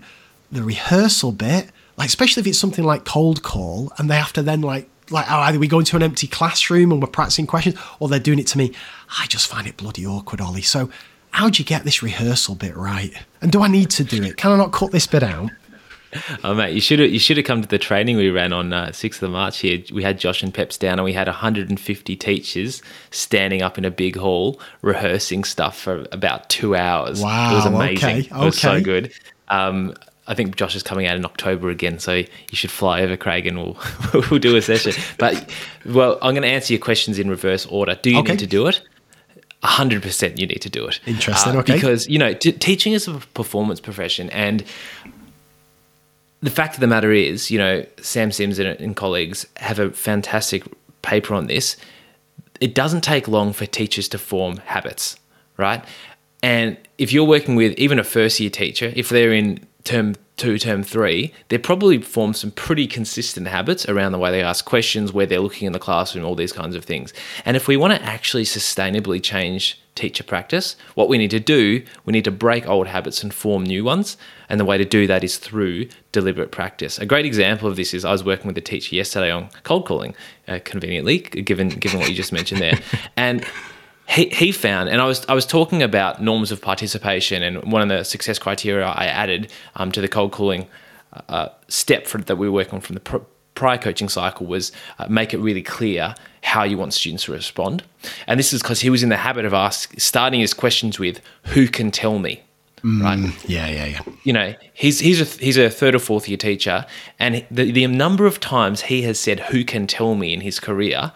The rehearsal bit, like especially if it's something like cold call and they have to then like like oh, either we go into an empty classroom and we're practicing questions or they're doing it to me. I just find it bloody awkward, Ollie. So how do you get this rehearsal bit right? And do I need to do it? Can I not cut this bit out? Oh mate, you should have you should have come to the training we ran on uh, sixth of March here. We had Josh and Peps down, and we had 150 teachers standing up in a big hall rehearsing stuff for about two hours. Wow, it was amazing. okay, It was so good. Um, I think Josh is coming out in October again, so you should fly over, Craig, and we'll we'll do a session. But well, I'm going to answer your questions in reverse order. Do you Okay. need to do it? Hundred percent, you need to do it. Uh, Interesting, okay. Because you know, t- teaching is a performance profession, and the fact of the matter is, you know, Sam Sims and, and colleagues have a fantastic paper on this. It doesn't take long for teachers to form habits, right? And if you're working with even a first year teacher, if they're in term two, term three, they probably form some pretty consistent habits around the way they ask questions, where they're looking in the classroom, all these kinds of things. And if we want to actually sustainably change teacher practice, what we need to do, we need to break old habits and form new ones. And the way to do that is through deliberate practice. A great example of this is I was working with a teacher yesterday on cold calling, uh, conveniently, given given what you just mentioned there, and he, he found, and I was I was talking about norms of participation, and one of the success criteria I added um, to the cold calling uh, step for, that we were working on from the pr- prior coaching cycle was uh, make it really clear how you want students to respond, and this is because he was in the habit of ask, starting his questions with "Who can tell me?" right? Yeah, yeah, yeah. you know, he's he's a he's a third or fourth year teacher, and the the number of times he has said "Who can tell me?" in his career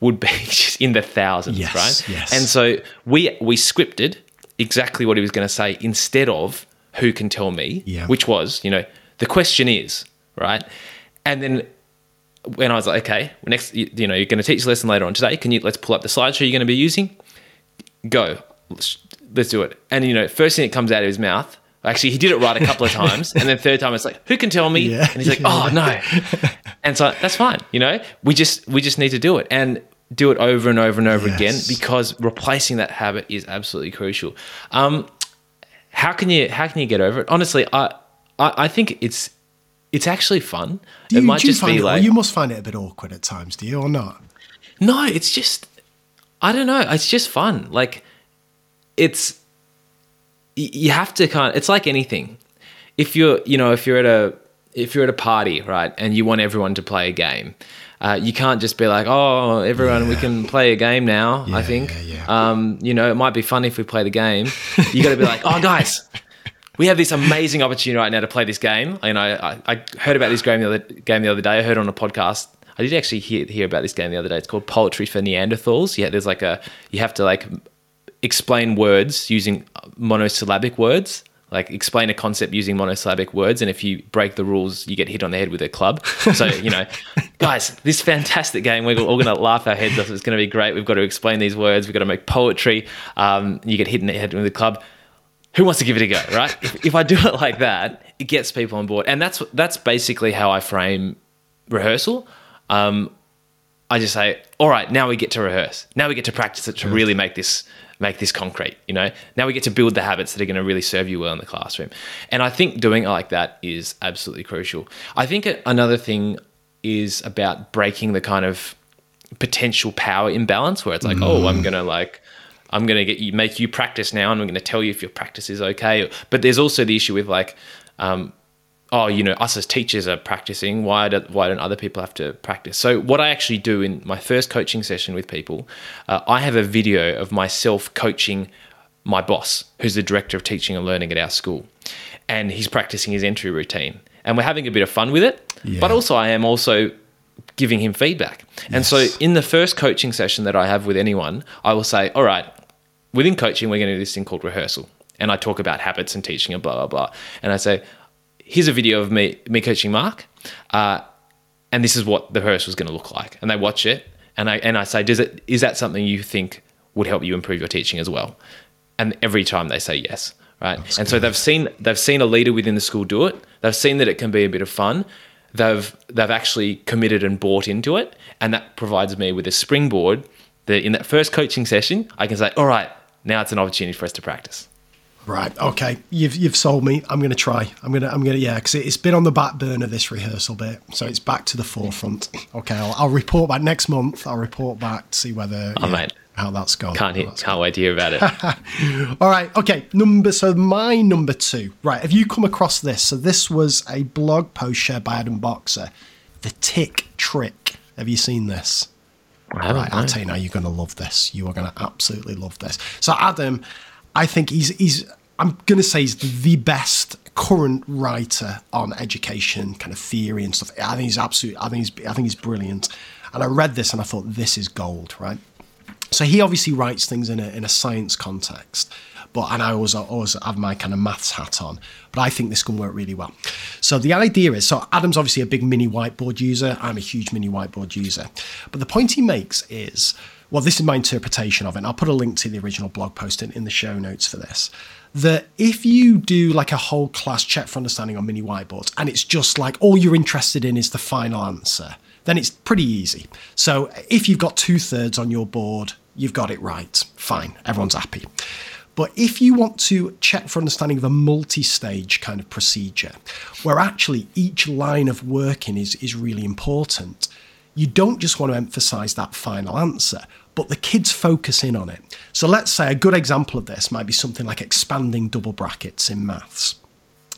would be just in the thousands, Yes, right? yes. And so we we scripted exactly what he was going to say instead of "Who can tell me?" Yeah. which was you know the question is right, and then. When I was like, okay, next, you, you know, you're going to teach a lesson later on today. Can you let's pull up the slideshow you're going to be using? go let's, let's do it and you know first thing that comes out of his mouth actually he did it right a couple of times and then third time it's like who can tell me Yeah. and he's like oh no and so that's fine you know we just we just need to do it and do it over and over and over again because replacing that habit is absolutely crucial um how can you how can you get over it honestly i i, I think it's it's actually fun Do it you, might you just be it, well, like you must find it a bit awkward at times, do you, or not? no, it's just I don't know. It's just fun. Like it's you have to kind. Of, It's like anything. If you're, you know, if you're at a if you're at a party, right, and you want everyone to play a game, uh, you can't just be like, "Oh, everyone, we can play a game now." I think, yeah, yeah. Um, you know, it might be fun if we play the game. You got to be like, "Oh, guys." We have this amazing opportunity right now to play this game. You know, I, I heard about this game the other game the other day. I heard on a podcast. I did actually hear, hear about this game the other day. It's called Poetry for Neanderthals. Yeah, there's like a you have to like explain words using monosyllabic words. Like explain a concept using monosyllabic words, and if you break the rules, you get hit on the head with a club. So you know, guys, this fantastic game. We're all going to laugh our heads off. It's going to be great. We've got to explain these words. We've got to make poetry. Um, you get hit in the head with a club who wants to give it a go, right? if, if I do it like that, it gets people on board, and that's that's basically how I frame rehearsal. Um, I just say, all right, now we get to rehearse. Now we get to practice it to really make this make this concrete. You know, now we get to build the habits that are going to really serve you well in the classroom. And I think doing it like that is absolutely crucial. I think another thing is about breaking the kind of potential power imbalance where it's like, oh, I'm gonna like, I'm gonna get you make you practice now, and I'm gonna tell you if your practice is okay. But there's also the issue with like, um, oh, you know, us as teachers are practicing. Why do, why don't other people have to practice? So what I actually do in my first coaching session with people, uh, I have a video of myself coaching my boss, who's the director of teaching and learning at our school, and he's practicing his entry routine, and we're having a bit of fun with it. Yeah. But also, I am also giving him feedback. And so in the first coaching session that I have with anyone, I will say, all right, within coaching, we're going to do this thing called rehearsal. And I talk about habits and teaching and blah, blah, blah. And I say, here's a video of me, me coaching Mark. Uh, and this is what the rehearsal is going to look like. And they watch it. And I, and I say, does it, is that something you think would help you improve your teaching as well? And every time they say yes. Right. and so they've seen they've seen a leader within the school do it. They've seen that it can be a bit of fun. They've they've actually committed and bought into it. And that provides me with a springboard that in that first coaching session, I can say, all right, now it's an opportunity for us to practice. Right. Okay. You've you've sold me. I'm going to try. I'm going to I'm going to yeah because it's been on the back burner this rehearsal bit, so it's back to the forefront. Okay. I'll, I'll report back next month. I'll report back to see whether Oh, mate. how that's gone. Can't hear, that's can't wait to hear about it. All right. Okay. Number. So my number two. Right. Have you come across this? So this was a blog post shared by Adam Boxer. The tick trick. Have you seen this? I haven't, I'll tell you now, you're going to love this. You are going to absolutely love this. So, Adam, I think he's he's I'm going to say he's the best current writer on education kind of theory and stuff. I think he's absolutely. I think he's I think he's brilliant. And I read this and I thought this is gold, right? So he obviously writes things in a in a science context, but and I always always have my kind of maths hat on. But I think this can work really well. So the idea is, so Adam's obviously a big mini whiteboard user. I'm a huge mini whiteboard user. But the point he makes is, well, this is my interpretation of it. And I'll put a link to the original blog post in, in the show notes for this. That if you do like a whole class check for understanding on mini whiteboards, and it's just like all you're interested in is the final answer, then it's pretty easy. So if you've got two thirds on your board, you've got it right. Fine, everyone's happy. But if you want to check for understanding of a multi stage kind of procedure, where actually each line of working is, is really important, you don't just want to emphasize that final answer, but the kids focus in on it. So let's say a good example of this might be something like expanding double brackets in maths.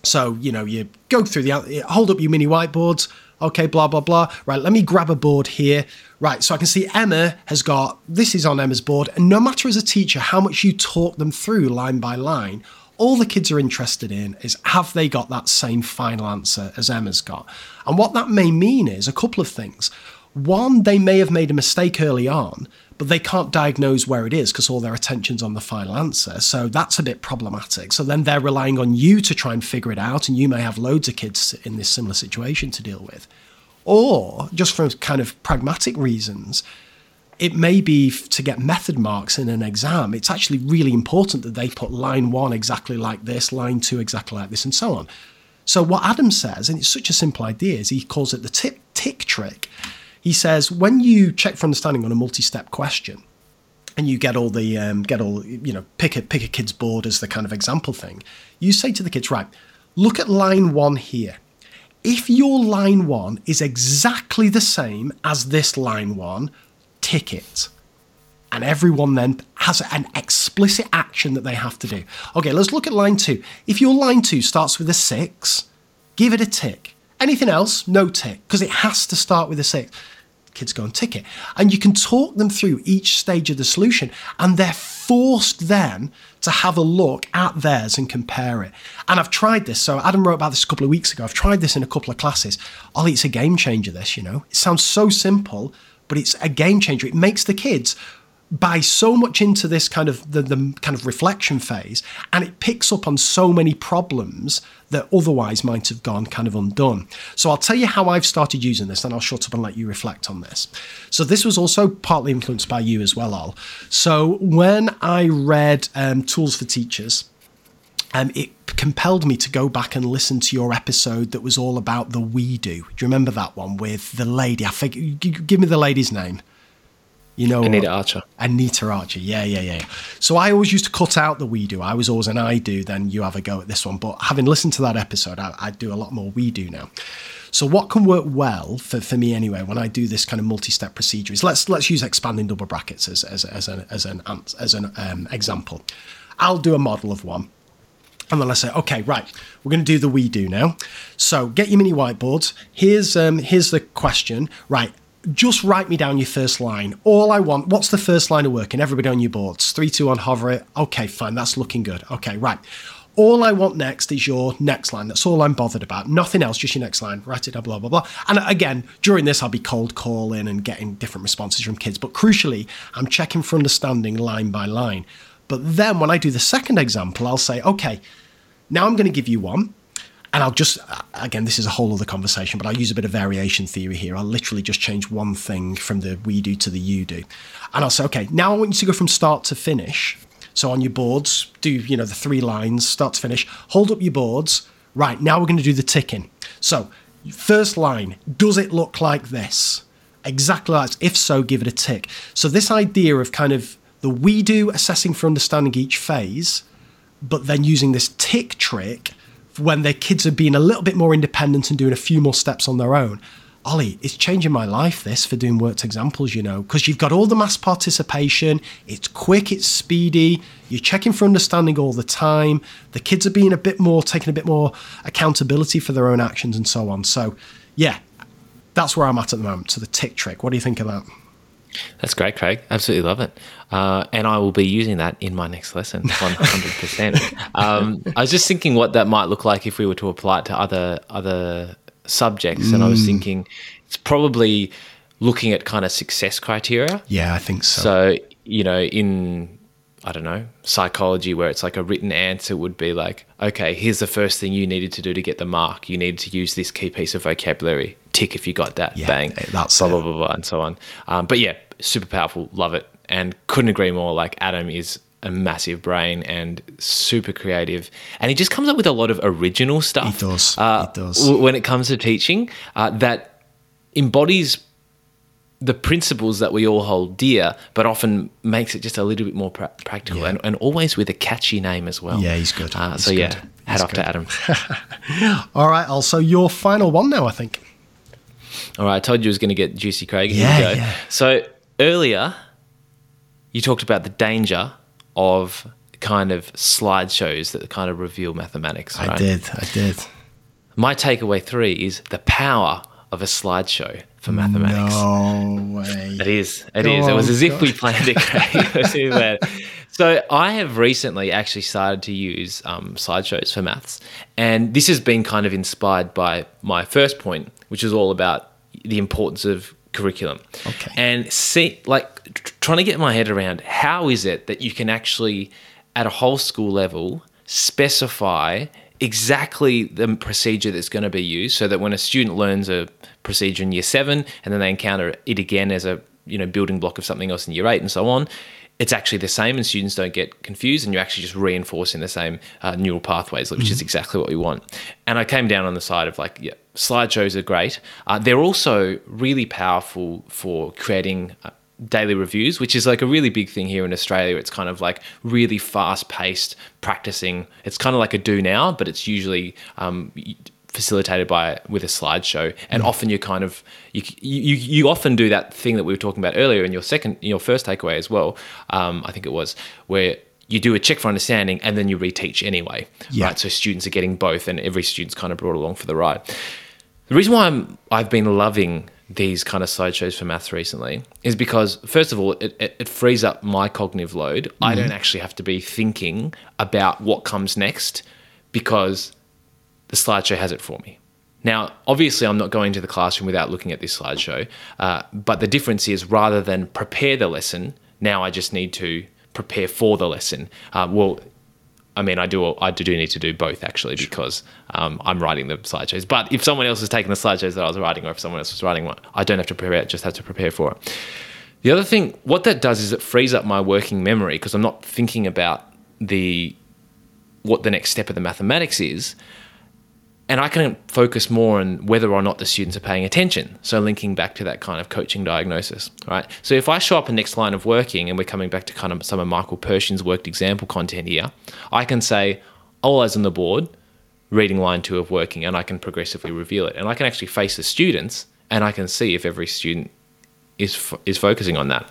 So, you know, you go through the, hold up your mini whiteboards. Okay, blah, blah, blah. Right, let me grab a board here. Right, so I can see Emma has got, this is on Emma's board. And no matter as a teacher how much you talk them through line by line, all the kids are interested in is have they got that same final answer as Emma's got? And what that may mean is a couple of things. One, they may have made a mistake early on, but they can't diagnose where it is because all their attention's on the final answer. So that's a bit problematic. So then they're relying on you to try and figure it out, and you may have loads of kids in this similar situation to deal with. Or just for kind of pragmatic reasons, it may be to get method marks in an exam. It's actually really important that they put line one exactly like this, line two exactly like this, and so on. So what Adam says, and it's such a simple idea, is he calls it the tip tick trick. He says when you check for understanding on a multi-step question, and you get all the um, get all you know pick a pick a kid's board as the kind of example thing. You say to the kids, right, look at line one here. If your line one is exactly the same as this line one, tick it. And everyone then has an explicit action that they have to do. Okay, let's look at line two. If your line two starts with a six, give it a tick. Anything else, no tick, because it has to start with a six. Kids go and tick it. And you can talk them through each stage of the solution, and they're forced then to have a look at theirs and compare it. And I've tried this. So Adam wrote about this a couple of weeks ago. I've tried this in a couple of classes. Ollie, it's a game changer, this, you know. It sounds so simple, but it's a game changer. It makes the kids buy so much into this kind of the, the kind of reflection phase and it picks up on so many problems that otherwise might have gone kind of undone so i'll tell you how i've started using this and i'll shut up and let you reflect on this so this was also partly influenced by you as well Ol so when i read um, tools for teachers um, it compelled me to go back and listen to your episode that was all about the we do. Do you remember that one with the lady? I think. Give me the lady's name. You know, Anita Archer. Anita Archer. Yeah, yeah, yeah. So I always used to cut out the we do. I was always an I do, then you have a go at this one. But having listened to that episode, I, I do a lot more we do now. So what can work well for, for me anyway when I do this kind of multi-step procedure is let's let's use expanding double brackets as as, as an as an as an um, example. I'll do a model of one. And then I say, okay, right, we're going to do the we do now. So get your mini whiteboards. Here's um, here's the question. Right, just write me down your first line. All I want. What's the first line of working? Everybody on your boards. Three, two, one, hover it. Okay, fine. That's looking good. Okay, right. All I want next is your next line. That's all I'm bothered about. Nothing else, just your next line. Write it blah, blah, blah. And again, during this, I'll be cold calling and getting different responses from kids. But crucially, I'm checking for understanding line by line. But then when I do the second example, I'll say, okay, now I'm going to give you one. And I'll just, uh, again, this is a whole other conversation, but I'll use a bit of variation theory here. I'll literally just change one thing from the we do to the you do. And I'll say, okay, now I want you to go from start to finish. So on your boards, do, you know, the three lines, start to finish, hold up your boards. Right, now we're going to do the ticking. So, first line, does it look like this? Exactly like this. If so, give it a tick. So, this idea of kind of the we do assessing for understanding each phase but then using this tick trick when their kids are being a little bit more independent and doing a few more steps on their own. Ollie, it's changing my life, this, for doing worked examples, you know, because you've got all the mass participation, it's quick, it's speedy, you're checking for understanding all the time, the kids are being a bit more, taking a bit more accountability for their own actions and so on. So, yeah, that's where I'm at at the moment. So, the tick trick, what do you think of that? That's great, Craig. Absolutely love it. Uh, and I will be using that in my next lesson, 100%. um, I was just thinking what that might look like if we were to apply it to other other subjects. Mm. And I was mm. thinking it's probably looking at kind of success criteria. Yeah, I think so. So, you know, in I don't know, psychology where it's like a written answer would be like, okay, here's the first thing you needed to do to get the mark. You needed to use this key piece of vocabulary. Tick if you got that. Yeah, Bang. That's blah, blah, blah, blah, and so on. Um, but yeah, super powerful. Love it. And couldn't agree more. Like Adam is a massive brain and super creative. And he just comes up with a lot of original stuff. He does. Uh, he does. When it comes to teaching, uh, that embodies the principles that we all hold dear, but often makes it just a little bit more pra- practical yeah. and, and, always with a catchy name as well. Yeah, he's good. Uh, he's so, good. yeah, head off to Adam. all right, also your final one now, I think. All right, I told you I was going to get juicy, Craig. Here yeah, yeah. So earlier, you talked about the danger of kind of slideshows that kind of reveal mathematics. Right? I did. I did. My takeaway three is the power of a slideshow for mathematics. No way. It is. It Go is. It was as if we planned it. so I have recently actually started to use um, slideshows for maths, and this has been kind of inspired by my first point, which is all about the importance of curriculum. Okay. And see, like, tr- trying to get my head around how is it that you can actually, at a whole school level, specify exactly the procedure that's going to be used so that when a student learns a procedure in year seven and then they encounter it again as a you know building block of something else in year eight and so on it's actually the same and students don't get confused and you're actually just reinforcing the same uh, neural pathways which mm-hmm. is exactly what we want and i came down on the side of like yeah slideshows are great uh, they're also really powerful for creating uh, daily reviews, which is like a really big thing here in Australia. It's kind of like really fast paced practicing. It's kind of like a do now, but it's usually um, facilitated by with a slideshow. And mm. often you kind of you, you you often do that thing that we were talking about earlier in your second in your first takeaway as well. Um, I think it was where you do a check for understanding and then you reteach anyway. Yeah. Right. So students are getting both, and every student's kind of brought along for the ride. The reason why I'm, I've been loving these kind of slideshows for maths recently is because first of all it, it, it frees up my cognitive load mm-hmm. i don't actually have to be thinking about what comes next because the slideshow has it for me now obviously i'm not going to the classroom without looking at this slideshow uh, but the difference is rather than prepare the lesson now i just need to prepare for the lesson uh, well I mean, I do I do need to do both actually because um, I'm writing the slideshows. But if someone else is taking the slideshows that I was writing, or if someone else was writing one, I don't have to prepare. Just have to prepare for it. The other thing, what that does is it frees up my working memory because I'm not thinking about the what the next step of the mathematics is and I can focus more on whether or not the students are paying attention. So linking back to that kind of coaching diagnosis, right? So if I show up a next line of working, and we're coming back to kind of some of Michael Pershan's worked example content here, I can say all eyes on the board, reading line two of working, and I can progressively reveal it, and I can actually face the students, and I can see if every student is is focusing on that.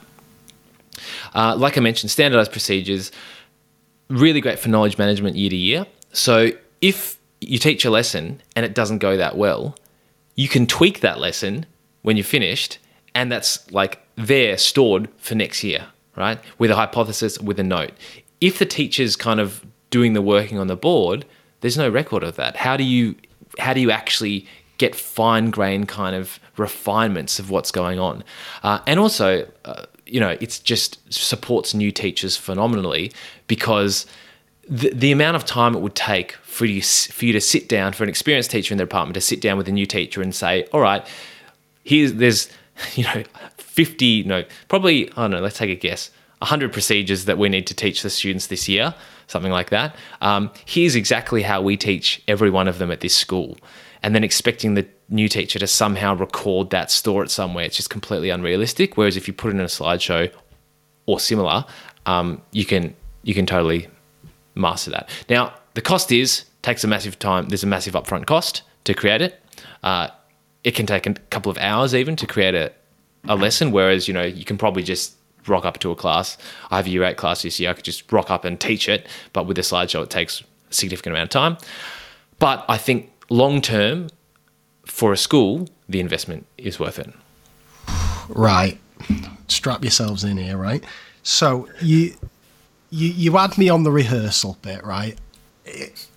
Uh, like I mentioned, standardized procedures, really great for knowledge management year to year. So if you teach a lesson and it doesn't go that well, you can tweak that lesson when you're finished, and that's like there stored for next year, right? With a hypothesis, with a note. If the teacher's kind of doing the working on the board, there's no record of that. How do you how do you actually get fine grained kind of refinements of what's going on? Uh, and also, uh, you know, it's just supports new teachers phenomenally because the, the amount of time it would take for you, for you to sit down, for an experienced teacher in the department to sit down with a new teacher and say, all right, here's, there's, you know, 50, no, probably, I don't know, let's take a guess, 100 procedures that we need to teach the students this year, something like that. Um, here's exactly how we teach every one of them at this school. And then expecting the new teacher to somehow record that, store it somewhere, it's just completely unrealistic. Whereas if you put it in a slideshow or similar, um, you can you can totally master that. Now, the cost is takes a massive time. There's a massive upfront cost to create it. Uh, it can take a couple of hours even to create a, a lesson, whereas you know you can probably just rock up to a class. I have a year eight class this year. I could just rock up and teach it, but with a slideshow, it takes a significant amount of time. But I think long term, for a school, the investment is worth it. Right. Strap yourselves in here, right? So you you you had me on the rehearsal bit, right?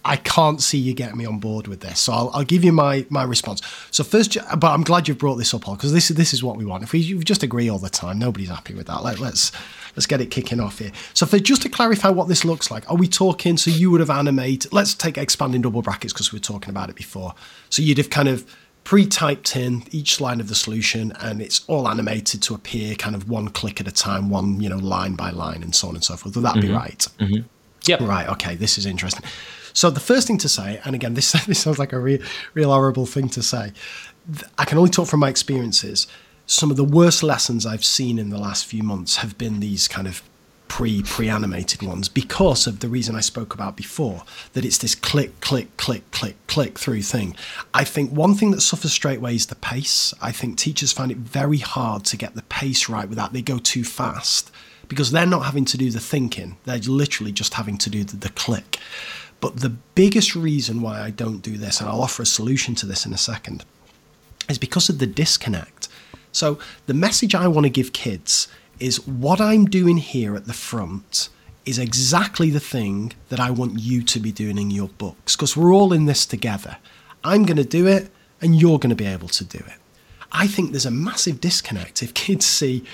I can't see you getting me on board with this, so I'll, I'll give you my my response. So first, but I'm glad you've brought this up, Paul, because this is this is what we want. If we just agree all the time, nobody's happy with that. Let, let's let's get it kicking off here. So for just to clarify what this looks like, are we talking? So you would have animated. Let's take expanding double brackets because we were talking about it before. So you'd have kind of pre-typed in each line of the solution and it's all animated to appear kind of one click at a time one you know line by line and so on and so forth. Would that mm-hmm. be right? Mm-hmm. yep. Right okay this is interesting. So the first thing to say and again this, this sounds like a real, real horrible thing to say i can only talk from my experiences. Some of the worst lessons i've seen in the last few months have been these kind of pre pre animated ones because of the reason I spoke about before that it's this click click click click click through thing. I think one thing that suffers straight away is the pace. I think teachers find it very hard to get the pace right without they go too fast because they're not having to do the thinking. They're literally just having to do the, the click. But the biggest reason why I don't do this, and I'll offer a solution to this in a second, is because of the disconnect. So the message I want to give kids is what I'm doing here at the front is exactly the thing that I want you to be doing in your books because we're all in this together. I'm going to do it and you're going to be able to do it. I think there's a massive disconnect if kids see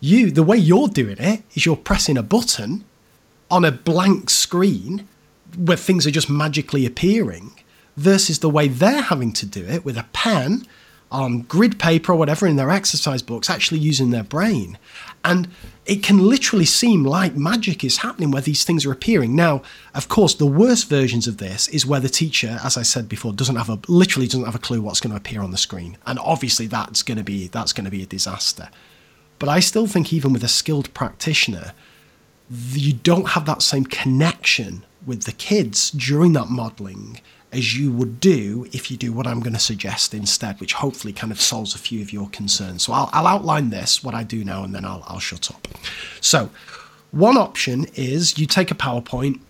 you, the way you're doing it is you're pressing a button on a blank screen where things are just magically appearing versus the way they're having to do it with a pen on grid paper or whatever in their exercise books, actually using their brain. And it can literally seem like magic is happening where these things are appearing. Now, of course, the worst versions of this is where the teacher, as I said before, doesn't have a literally doesn't have a clue what's going to appear on the screen. And obviously that's going to be that's going to be a disaster. But I still think even with a skilled practitioner, you don't have that same connection with the kids during that modeling as you would do if you do what I'm going to suggest instead, which hopefully kind of solves a few of your concerns. So I'll, I'll outline this, what I do now, and then I'll, I'll shut up. So, one option is you take a PowerPoint,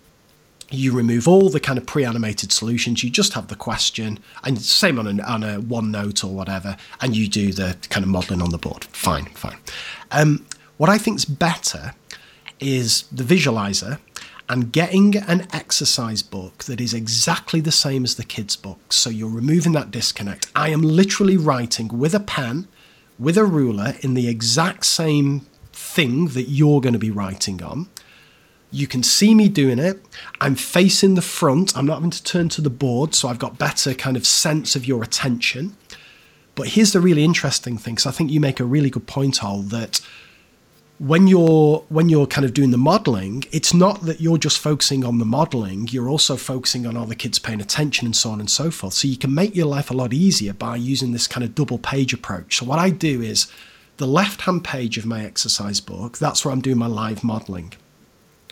you remove all the kind of pre-animated solutions, you just have the question, and same on a, on a OneNote or whatever, and you do the kind of modeling on the board. Fine, fine. Um, what I think is better is the visualizer and getting an exercise book that is exactly the same as the kids' book. So you're removing that disconnect. I am literally writing with a pen, with a ruler, in the exact same thing that you're going to be writing on. You can see me doing it. I'm facing the front. I'm not having to turn to the board, so I've got better kind of sense of your attention. But here's the really interesting thing, because I think you make a really good point, Ol, that when you're when you're kind of doing the modeling it's not that you're just focusing on the modeling you're also focusing on all the kids paying attention and so on and so forth. So you can make your life a lot easier by using this kind of double page approach. So what i do is the left hand page of my exercise book that's where i'm doing my live modeling.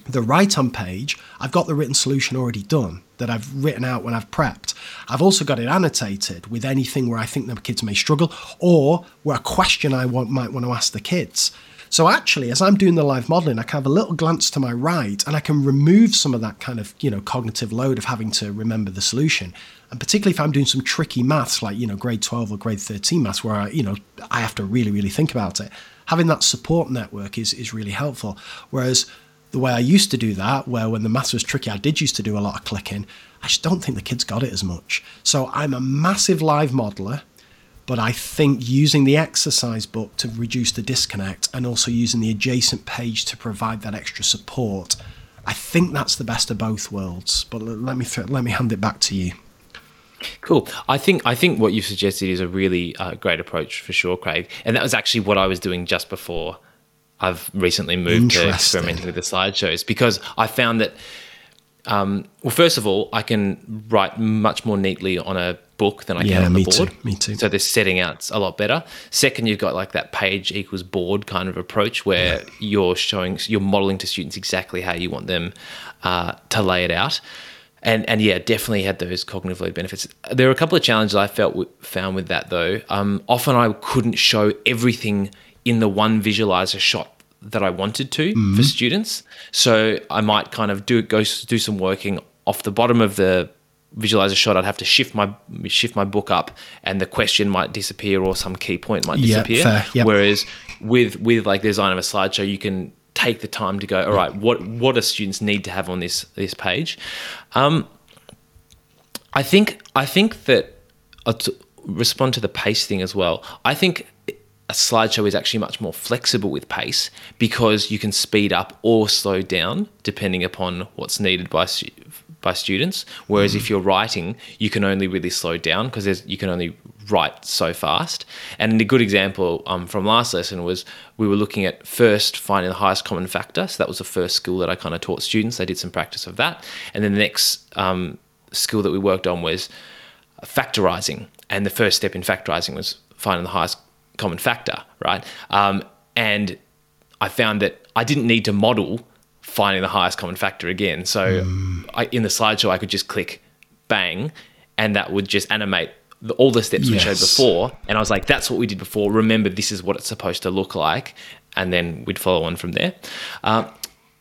The right hand page i've got the written solution already done that i've written out when i've prepped. I've also got it annotated with anything where i think the kids may struggle or where a question i want, might want to ask the kids so actually, as I'm doing the live modeling, I can have a little glance to my right and I can remove some of that kind of, you know, cognitive load of having to remember the solution. And particularly if I'm doing some tricky maths like, you know, grade 12 or grade 13 maths where I, you know, I have to really, really think about it. Having that support network is, is really helpful. Whereas the way I used to do that, where when the maths was tricky, I did used to do a lot of clicking. I just don't think the kids got it as much. So I'm a massive live modeler but I think using the exercise book to reduce the disconnect and also using the adjacent page to provide that extra support, I think that's the best of both worlds. But let me let me hand it back to you. Cool. I think I think what you've suggested is a really uh, great approach for sure, Craig. And that was actually what I was doing just before I've recently moved to experimenting with the slideshows because I found that. Um, well, first of all, I can write much more neatly on a book than I Yeah, can on the board. too, me too. So the setting out's a lot better. Second, you've got like that page equals board kind of approach where you're showing, you're modeling to students exactly how you want them uh, to lay it out. And and yeah, definitely had those cognitive load benefits. There were a couple of challenges I felt w- found with that though. Um, often I couldn't show everything in the one visualizer shot that I wanted to for students. So I might kind of do go do some working off the bottom of the visualizer shot. I'd have to shift my shift my book up, and the question might disappear or some key point might disappear. fair, yep. Whereas with with like the design of a slideshow, you can take the time to go. All right, what what do students need to have on this this page? Um, I think I think that uh, respond to the pace thing as well. I think a slideshow is actually much more flexible with pace because you can speed up or slow down depending upon what's needed by by students. Whereas if you're writing, you can only really slow down because you can only write so fast. And a good example um, from last lesson was we were looking at first finding the highest common factor. So that was the first skill that I kind of taught students. They did some practice of that, and then the next um, skill that we worked on was factorizing. And the first step in factorizing was finding the highest common factor, right? Um, and I found that I didn't need to model finding the highest common factor again. So I, in the slideshow, I could just click bang, and that would just animate the, all the steps we showed before. And I was like, that's what we did before. Remember, this is what it's supposed to look like. And then we'd follow on from there. Um,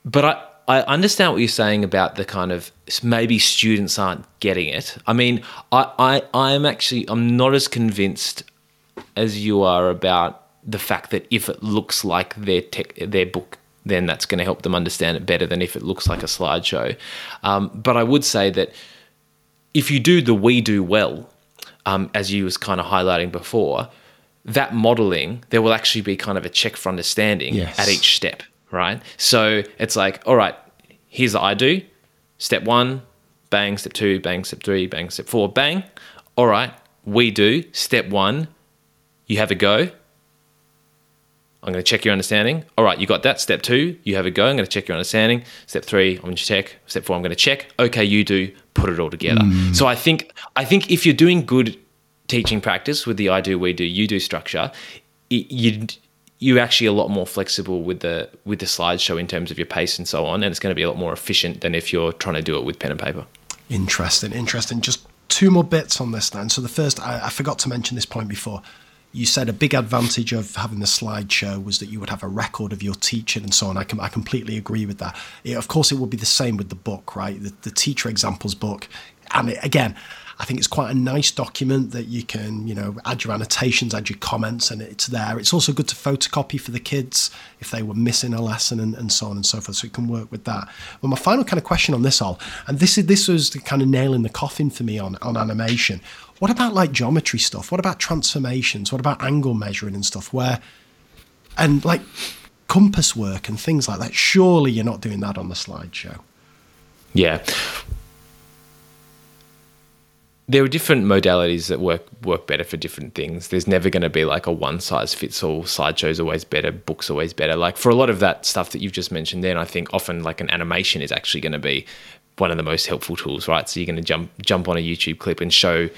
but I, I understand what you're saying about the kind of maybe students aren't getting it. I mean, I, I I'm actually I'm not as convinced as you are about the fact that if it looks like their tech, their book, then that's going to help them understand it better than if it looks like a slideshow. Um, but I would say that if you do the we do well, um, as you was kind of highlighting before, that modeling there will actually be kind of a check for understanding Yes. at each step, right? So it's like, all right, here's the I do, step one, bang, step two, bang, step three, bang, step four, bang. All right, we do step one, you have a go. I'm going to check your understanding. All right, you got that. Step two, you have a go. I'm going to check your understanding. Step three, I'm going to check. Step four, I'm going to check. Okay, you do. Put it all together. Mm. So I think I think if you're doing good teaching practice with the I do, we do, you do structure, y- you you're actually a lot more flexible with the with the slideshow in terms of your pace and so on, and it's going to be a lot more efficient than if you're trying to do it with pen and paper. Interesting, interesting. Just two more bits on this then. So the first, I, I forgot to mention this point before. You said a big advantage of having the slideshow was that you would have a record of your teaching and so on. I can I completely agree with that. Yeah, of course, it would be the same with the book, right? The, the teacher examples book, and it, again, I think it's quite a nice document that you can, you know, add your annotations, add your comments, and it's there. It's also good to photocopy for the kids if they were missing a lesson and, and so on and so forth. So you can work with that. But my final kind of question on this all, and this is this was the kind of nail in the coffin for me on on animation. What about like geometry stuff? What about transformations? What about angle measuring and stuff? Where and like compass work and things like that. Surely you're not doing that on the slideshow. Yeah. There are different modalities that work work better for different things. There's never going to be like a one size fits all. Slideshow's always better. Books always better. Like for a lot of that stuff that you've just mentioned, then I think often like an animation is actually going to be one of the most helpful tools, right? So you're going to jump jump on a YouTube clip and show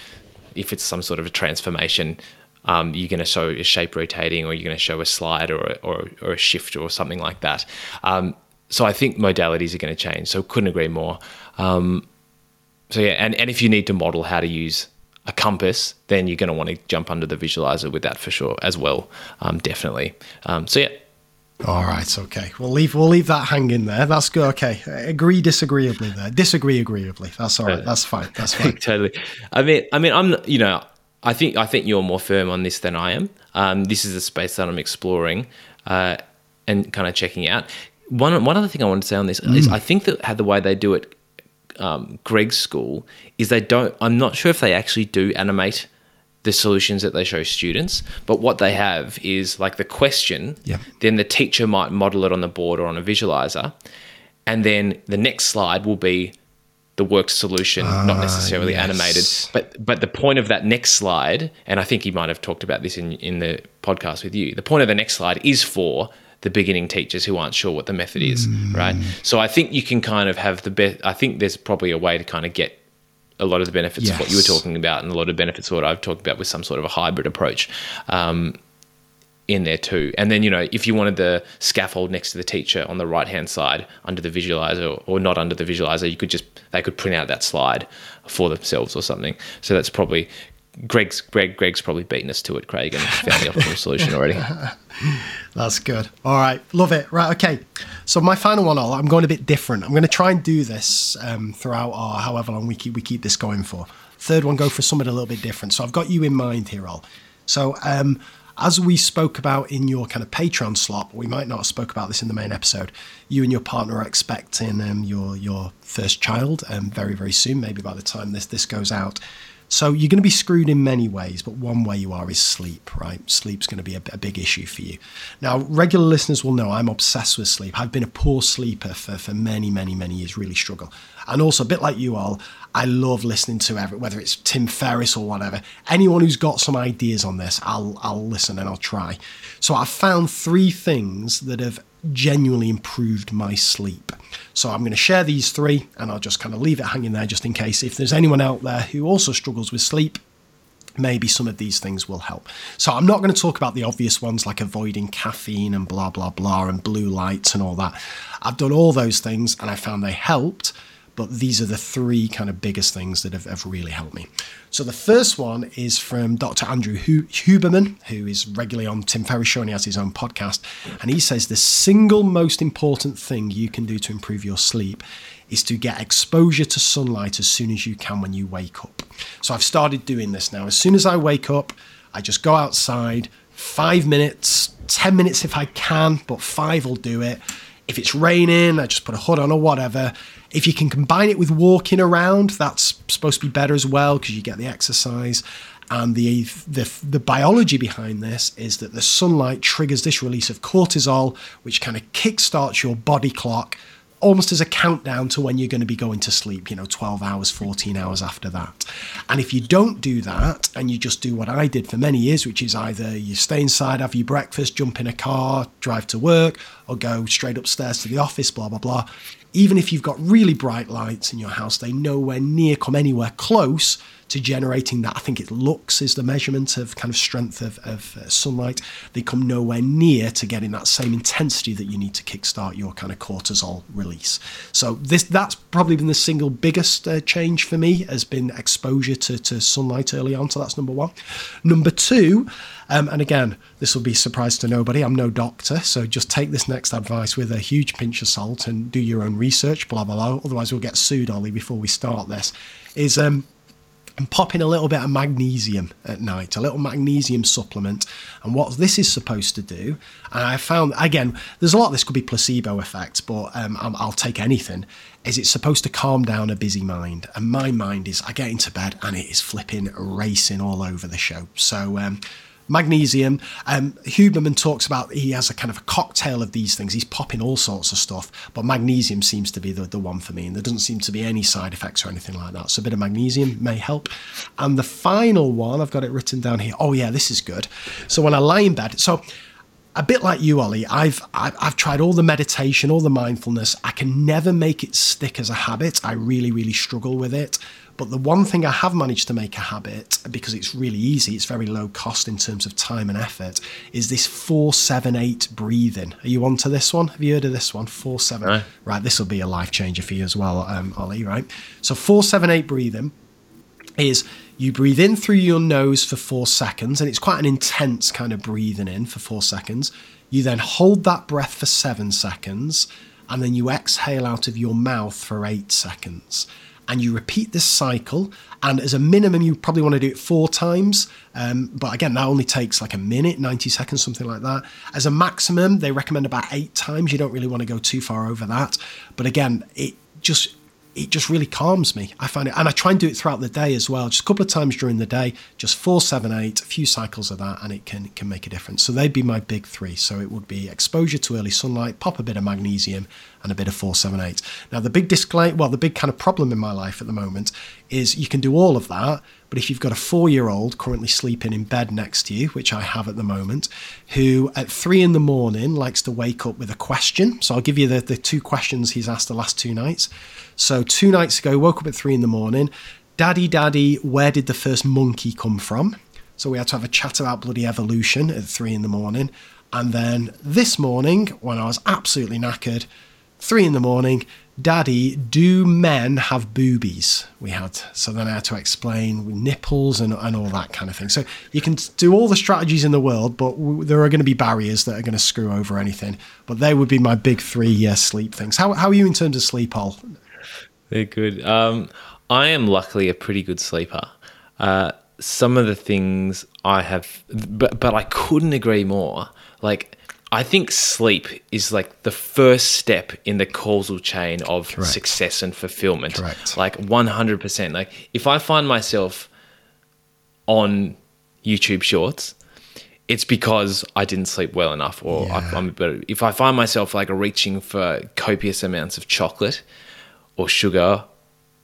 if it's some sort of a transformation. Um, you're going to show a shape rotating, or you're going to show a slide, or or, or a shift, or something like that. Um, so I think modalities are going to change. So couldn't agree more. Um, so yeah, and, and if you need to model how to use a compass, then you're going to want to jump under the visualizer with that for sure as well. Um, definitely. Um, so yeah, All right, okay. We'll leave we'll leave that hanging there. That's good. Okay, agree disagreeably there. Disagree agreeably. That's all right. That's fine. That's fine. totally. I mean, I mean, I'm you know, I think I think you're more firm on this than I am. Um, this is a space that I'm exploring uh, and kind of checking out. One one other thing I want to say on this is I think that the way they do it, um, Greg's school is they don't. I'm not sure if they actually do animate the solutions that they show students, but what they have is like the question. Yeah. Then the teacher might model it on the board or on a visualizer, and then the next slide will be the worked solution, not ah, necessarily yes. animated. But but the point of that next slide, and I think he might have talked about this in in the podcast with you. The point of the next slide is for the beginning teachers who aren't sure what the method is, mm. right? So I think you can kind of have the best. I think there's probably a way to kind of get a lot of the benefits Yes. of what you were talking about, and a lot of benefits of what I've talked about with some sort of a hybrid approach. Um, in there too. And then, you know, if you wanted the scaffold next to the teacher on the right hand side under the visualizer or not under the visualizer, you could just, they could print out that slide for themselves or something. So that's probably, Greg's, Greg, Greg's probably beaten us to it, Craig, and found the optimal solution already. That's good. All right, love it. Right, okay. So my final one, I'm going a bit different. I'm going to try and do this um, throughout our however long we keep we keep this going for. Third one, go for something a little bit different. So I've got you in mind here, Ol. So um, as we spoke about in your kind of Patreon slot, we might not have spoke about this in the main episode. You and your partner are expecting um, your your first child um, very very soon, maybe by the time this this goes out. So you're going to be screwed in many ways, but one way you are is sleep, right? Sleep's going to be a, a, big issue for you. Now, regular listeners will know I'm obsessed with sleep. I've been a poor sleeper for, for many, many, many years, really struggle. And also, a bit like you all, I love listening to every, whether it's Tim Ferriss or whatever. Anyone who's got some ideas on this, I'll, I'll listen and I'll try. So I've found three things that have genuinely improved my sleep. So I'm going to share these three and I'll just kind of leave it hanging there just in case if there's anyone out there who also struggles with sleep, maybe some of these things will help. So I'm not going to talk about the obvious ones like avoiding caffeine and blah, blah, blah, and blue lights and all that. I've done all those things and I found they helped. But these are the three kind of biggest things that have, have really helped me. So the first one is from Dr. Andrew Huberman, who is regularly on Tim Ferriss show and he has his own podcast. And he says the single most important thing you can do to improve your sleep is to get exposure to sunlight as soon as you can when you wake up. So I've started doing this now. As soon as I wake up, I just go outside, five minutes, 10 minutes if I can, but five will do it. If it's raining, I just put a hood on or whatever. If you can combine it with walking around, that's supposed to be better as well because you get the exercise. And the, the the biology behind this is that the sunlight triggers this release of cortisol, which kind of kickstarts your body clock almost as a countdown to when you're going to be going to sleep, you know, 12 hours, 14 hours after that. And if you don't do that and you just do what I did for many years, which is either you stay inside, have your breakfast, jump in a car, drive to work, or go straight upstairs to the office, blah, blah, blah. Even if you've got really bright lights in your house, they nowhere near come anywhere close to generating that. I think it lux is the measurement of kind of strength of, of uh, sunlight. They come nowhere near to getting that same intensity that you need to kickstart your kind of cortisol release. So this that's probably been the single biggest uh, change for me has been exposure to, to sunlight early on. So that's number one. Number two, um, and again, this will be a surprise to nobody. I'm no doctor, so just take this next advice with a huge pinch of salt and do your own research. Blah blah blah. Otherwise, we'll get sued, Ollie, before we start this. Is um, pop in a little bit of magnesium at night, a little magnesium supplement. And what this is supposed to do, and I found again, there's a lot. This could be placebo effects, but um, I'll take anything. Is it's supposed to calm down a busy mind, and my mind is. I get into bed and it is flipping racing all over the show. So. Um, magnesium. Um, Huberman talks about he has a kind of a cocktail of these things. He's popping all sorts of stuff, but magnesium seems to be the, the one for me, and there doesn't seem to be any side effects or anything like that. So a bit of magnesium may help. And the final one, I've got it written down here. Oh yeah, this is good. So when I lie in bed, so a bit like you, Ollie, I've, I've I've tried all the meditation, all the mindfulness. I can never make it stick as a habit. I really, really struggle with it. But the one thing I have managed to make a habit, because it's really easy, it's very low cost in terms of time and effort, is this 478 breathing. Are you onto this one? Have you heard of this one? 478. No. Right, this will be a life changer for you as well, um, Ollie, right? So 478 breathing is you breathe in through your nose for four seconds, and it's quite an intense kind of breathing in for four seconds. You then hold that breath for seven seconds, and then you exhale out of your mouth for eight seconds and you repeat this cycle. And as a minimum, you probably want to do it four times. Um, but again, that only takes like a minute, 90 seconds, something like that. As a maximum, they recommend about eight times. You don't really want to go too far over that. But again, it just it just really calms me. I find it, and I try and do it throughout the day as well. Just a couple of times during the day, just four, seven, eight, a few cycles of that, and it can can make a difference. So they'd be my big three. So it would be exposure to early sunlight, pop a bit of magnesium, and a bit of four, seven, eight. Now the big disclaimer, well, the big kind of problem in my life at the moment is you can do all of that, but if you've got a four-year-old currently sleeping in bed next to you, which I have at the moment, who at three in the morning likes to wake up with a question. So I'll give you the, the two questions he's asked the last two nights. So two nights ago, woke up at three in the morning. Daddy, Daddy, where did the first monkey come from? So we had to have a chat about bloody evolution at three in the morning. And then this morning, when I was absolutely knackered, three in the morning, Daddy, do men have boobies? We had. So then I had to explain nipples and, and all that kind of thing. So you can do all the strategies in the world, but w- there are going to be barriers that are going to screw over anything. But they would be my big three uh, sleep things. How, how are you in terms of sleep, Ol? They're good. Um, I am luckily a pretty good sleeper. Uh, some of the things I have, but but I couldn't agree more. Like I think sleep is like the first step in the causal chain of Correct. success and fulfillment. Correct. Like 100%. Like if I find myself on YouTube Shorts, it's because I didn't sleep well enough, or Yeah. I, I'm. But if I find myself like reaching for copious amounts of chocolate or sugar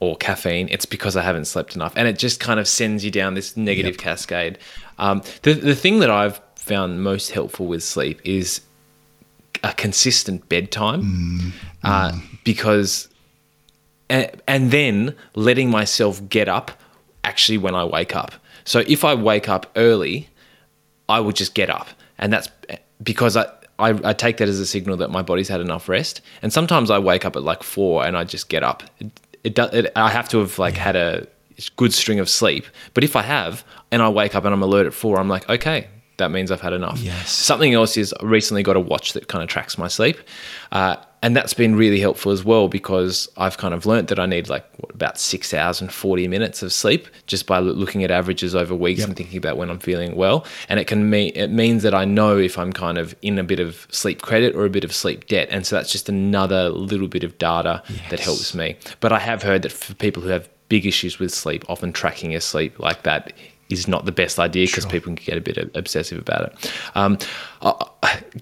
or caffeine, it's because I haven't slept enough, and it just kind of sends you down this negative Yep. cascade. Um, the the thing that I've found most helpful with sleep is a consistent bedtime, uh, because and, and then letting myself get up actually when I wake up. So if I wake up early, I would just get up, and that's because I, I I take that as a signal that my body's had enough rest. And sometimes I wake up at like four, and I just get up. It, it, do- it I have to have like had a good string of sleep. But if I have, and I wake up and I'm alert at four, I'm like, okay, that means I've had enough. Yes. Something else is I recently got a watch that kind of tracks my sleep. Uh, and that's been really helpful as well because I've kind of learnt that I need like what, about six hours and 40 minutes of sleep just by looking at averages over weeks Yep. and thinking about when I'm feeling well. And it can mean, it means that I know if I'm kind of in a bit of sleep credit or a bit of sleep debt. And so that's just another little bit of data that helps me. But I have heard that for people who have big issues with sleep, often tracking your sleep like that is not the best idea because Sure. people can get a bit obsessive about it. Um, uh,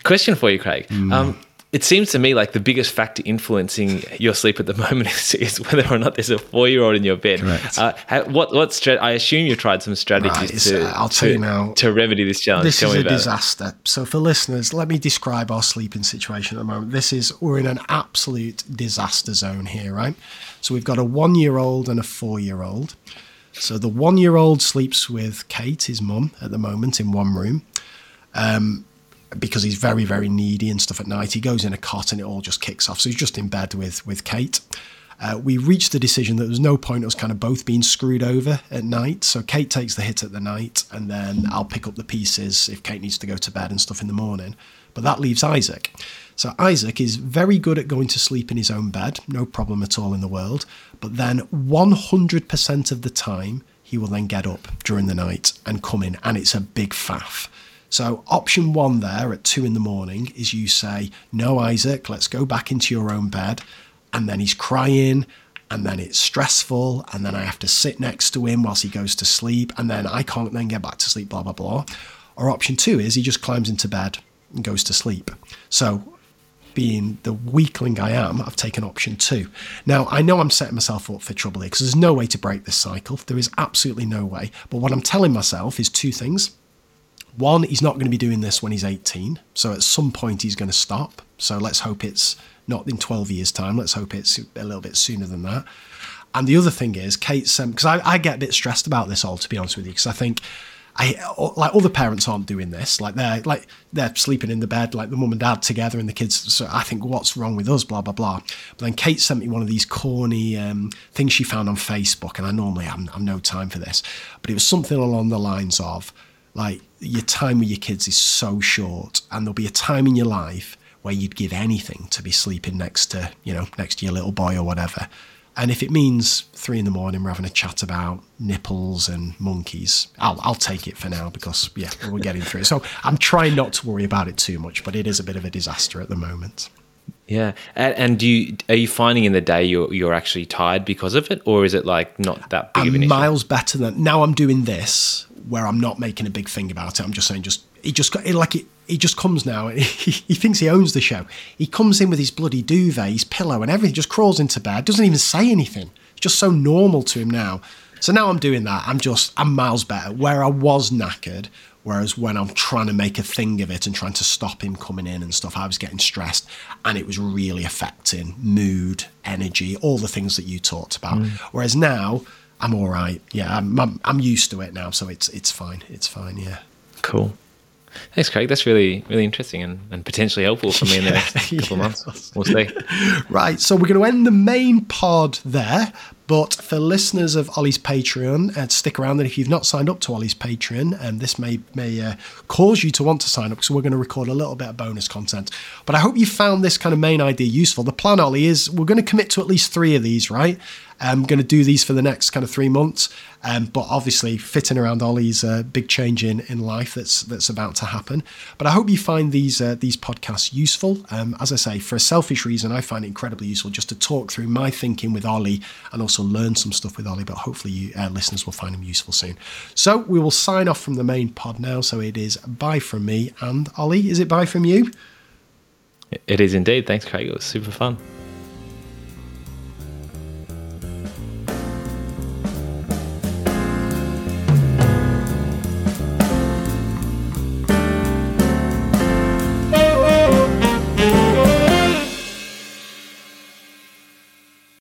question for you, Craig. Mm. Um, it seems to me like the biggest factor influencing your sleep at the moment is, is whether or not there's a four-year-old in your bed. Uh, how, what what stra- I assume you tried some strategies Right, to, I'll tell to, you now. to remedy this challenge. This Tell is a about it. disaster. So, for listeners, let me describe our sleeping situation at the moment. This is, we're in an absolute disaster zone here, right? So, we've got a one year old and a four year old. So, the one year old sleeps with Kate, his mum, at the moment in one room. Um, because he's very, very needy and stuff at night. He goes in a cot and it all just kicks off. So he's just in bed with with Kate. Uh, we reached the decision that there was no point us kind of both being screwed over at night. So Kate takes the hit at the night, and then I'll pick up the pieces if Kate needs to go to bed and stuff in the morning. But that leaves Isaac. So Isaac is very good at going to sleep in his own bed, no problem at all in the world. But then 100% of the time, he will then get up during the night and come in, and it's a big faff. So, option one there at two in the morning is you say, No, Isaac, let's go back into your own bed. And then he's crying, and then it's stressful, and then I have to sit next to him whilst he goes to sleep, and then I can't then get back to sleep, blah, blah, blah. Or option two is he just climbs into bed and goes to sleep. So, being the weakling I am, I've taken option two. Now, I know I'm setting myself up for trouble here because there's no way to break this cycle. There is absolutely no way. But what I'm telling myself is two things. One, he's not going to be doing this when he's 18. So at some point, he's going to stop. So let's hope it's not in 12 years' time. Let's hope it's a little bit sooner than that. And the other thing is, Kate's, because um, I, I get a bit stressed about this all, to be honest with you, because I think. I like other parents aren't doing this. Like they're like they're sleeping in the bed, like the mum and dad together, and the kids. So I think what's wrong with us? Blah blah blah. But then Kate sent me one of these corny um, things she found on Facebook, and I normally have no time for this, but it was something along the lines of like your time with your kids is so short, and there'll be a time in your life where you'd give anything to be sleeping next to you know next to your little boy or whatever. And if it means three in the morning, we're having a chat about nipples and monkeys, I'll, I'll take it for now because, yeah, we're getting through it. So I'm trying not to worry about it too much, but it is a bit of a disaster at the moment. Yeah, and, and do you are you finding in the day you're you're actually tired because of it, or is it like not that big of an issue? miles better than now. I'm doing this where I'm not making a big thing about it. I'm just saying, just he just got it, like it. He just comes now. and He, he thinks he owns the show. He comes in with his bloody duvet, his pillow, and everything. Just crawls into bed. Doesn't even say anything. It's just so normal to him now. So now I'm doing that. I'm just I'm miles better. Where I was knackered, whereas when I'm trying to make a thing of it and trying to stop him coming in and stuff, I was getting stressed, and it was really affecting mood, energy, all the things that you talked about. Mm. Whereas now. I'm all right. Yeah, I'm, I'm I'm used to it now, so it's it's fine. It's fine. Yeah. Cool. Thanks, Craig. That's really, really interesting and, and potentially helpful for me in the next couple of months. We'll see. Right, so we're going to end the main pod there. But for listeners of Ollie's Patreon, uh, stick around. And if you've not signed up to Ollie's Patreon, and um, this may may uh, cause you to want to sign up, so we're going to record a little bit of bonus content. But I hope you found this kind of main idea useful. The plan, Ollie, is we're going to commit to at least three of these, right? I'm going to do these for the next kind of three months, um, but obviously fitting around Ollie's uh, big change in, in life that's that's about to happen. But I hope you find these uh, these podcasts useful. Um, as I say, for a selfish reason, I find it incredibly useful just to talk through my thinking with Ollie and also learn some stuff with Ollie. But hopefully, you uh, listeners will find them useful soon. So we will sign off from the main pod now. So it is bye from me and Ollie. Is it bye from you? It is indeed. Thanks, Craig. It was super fun.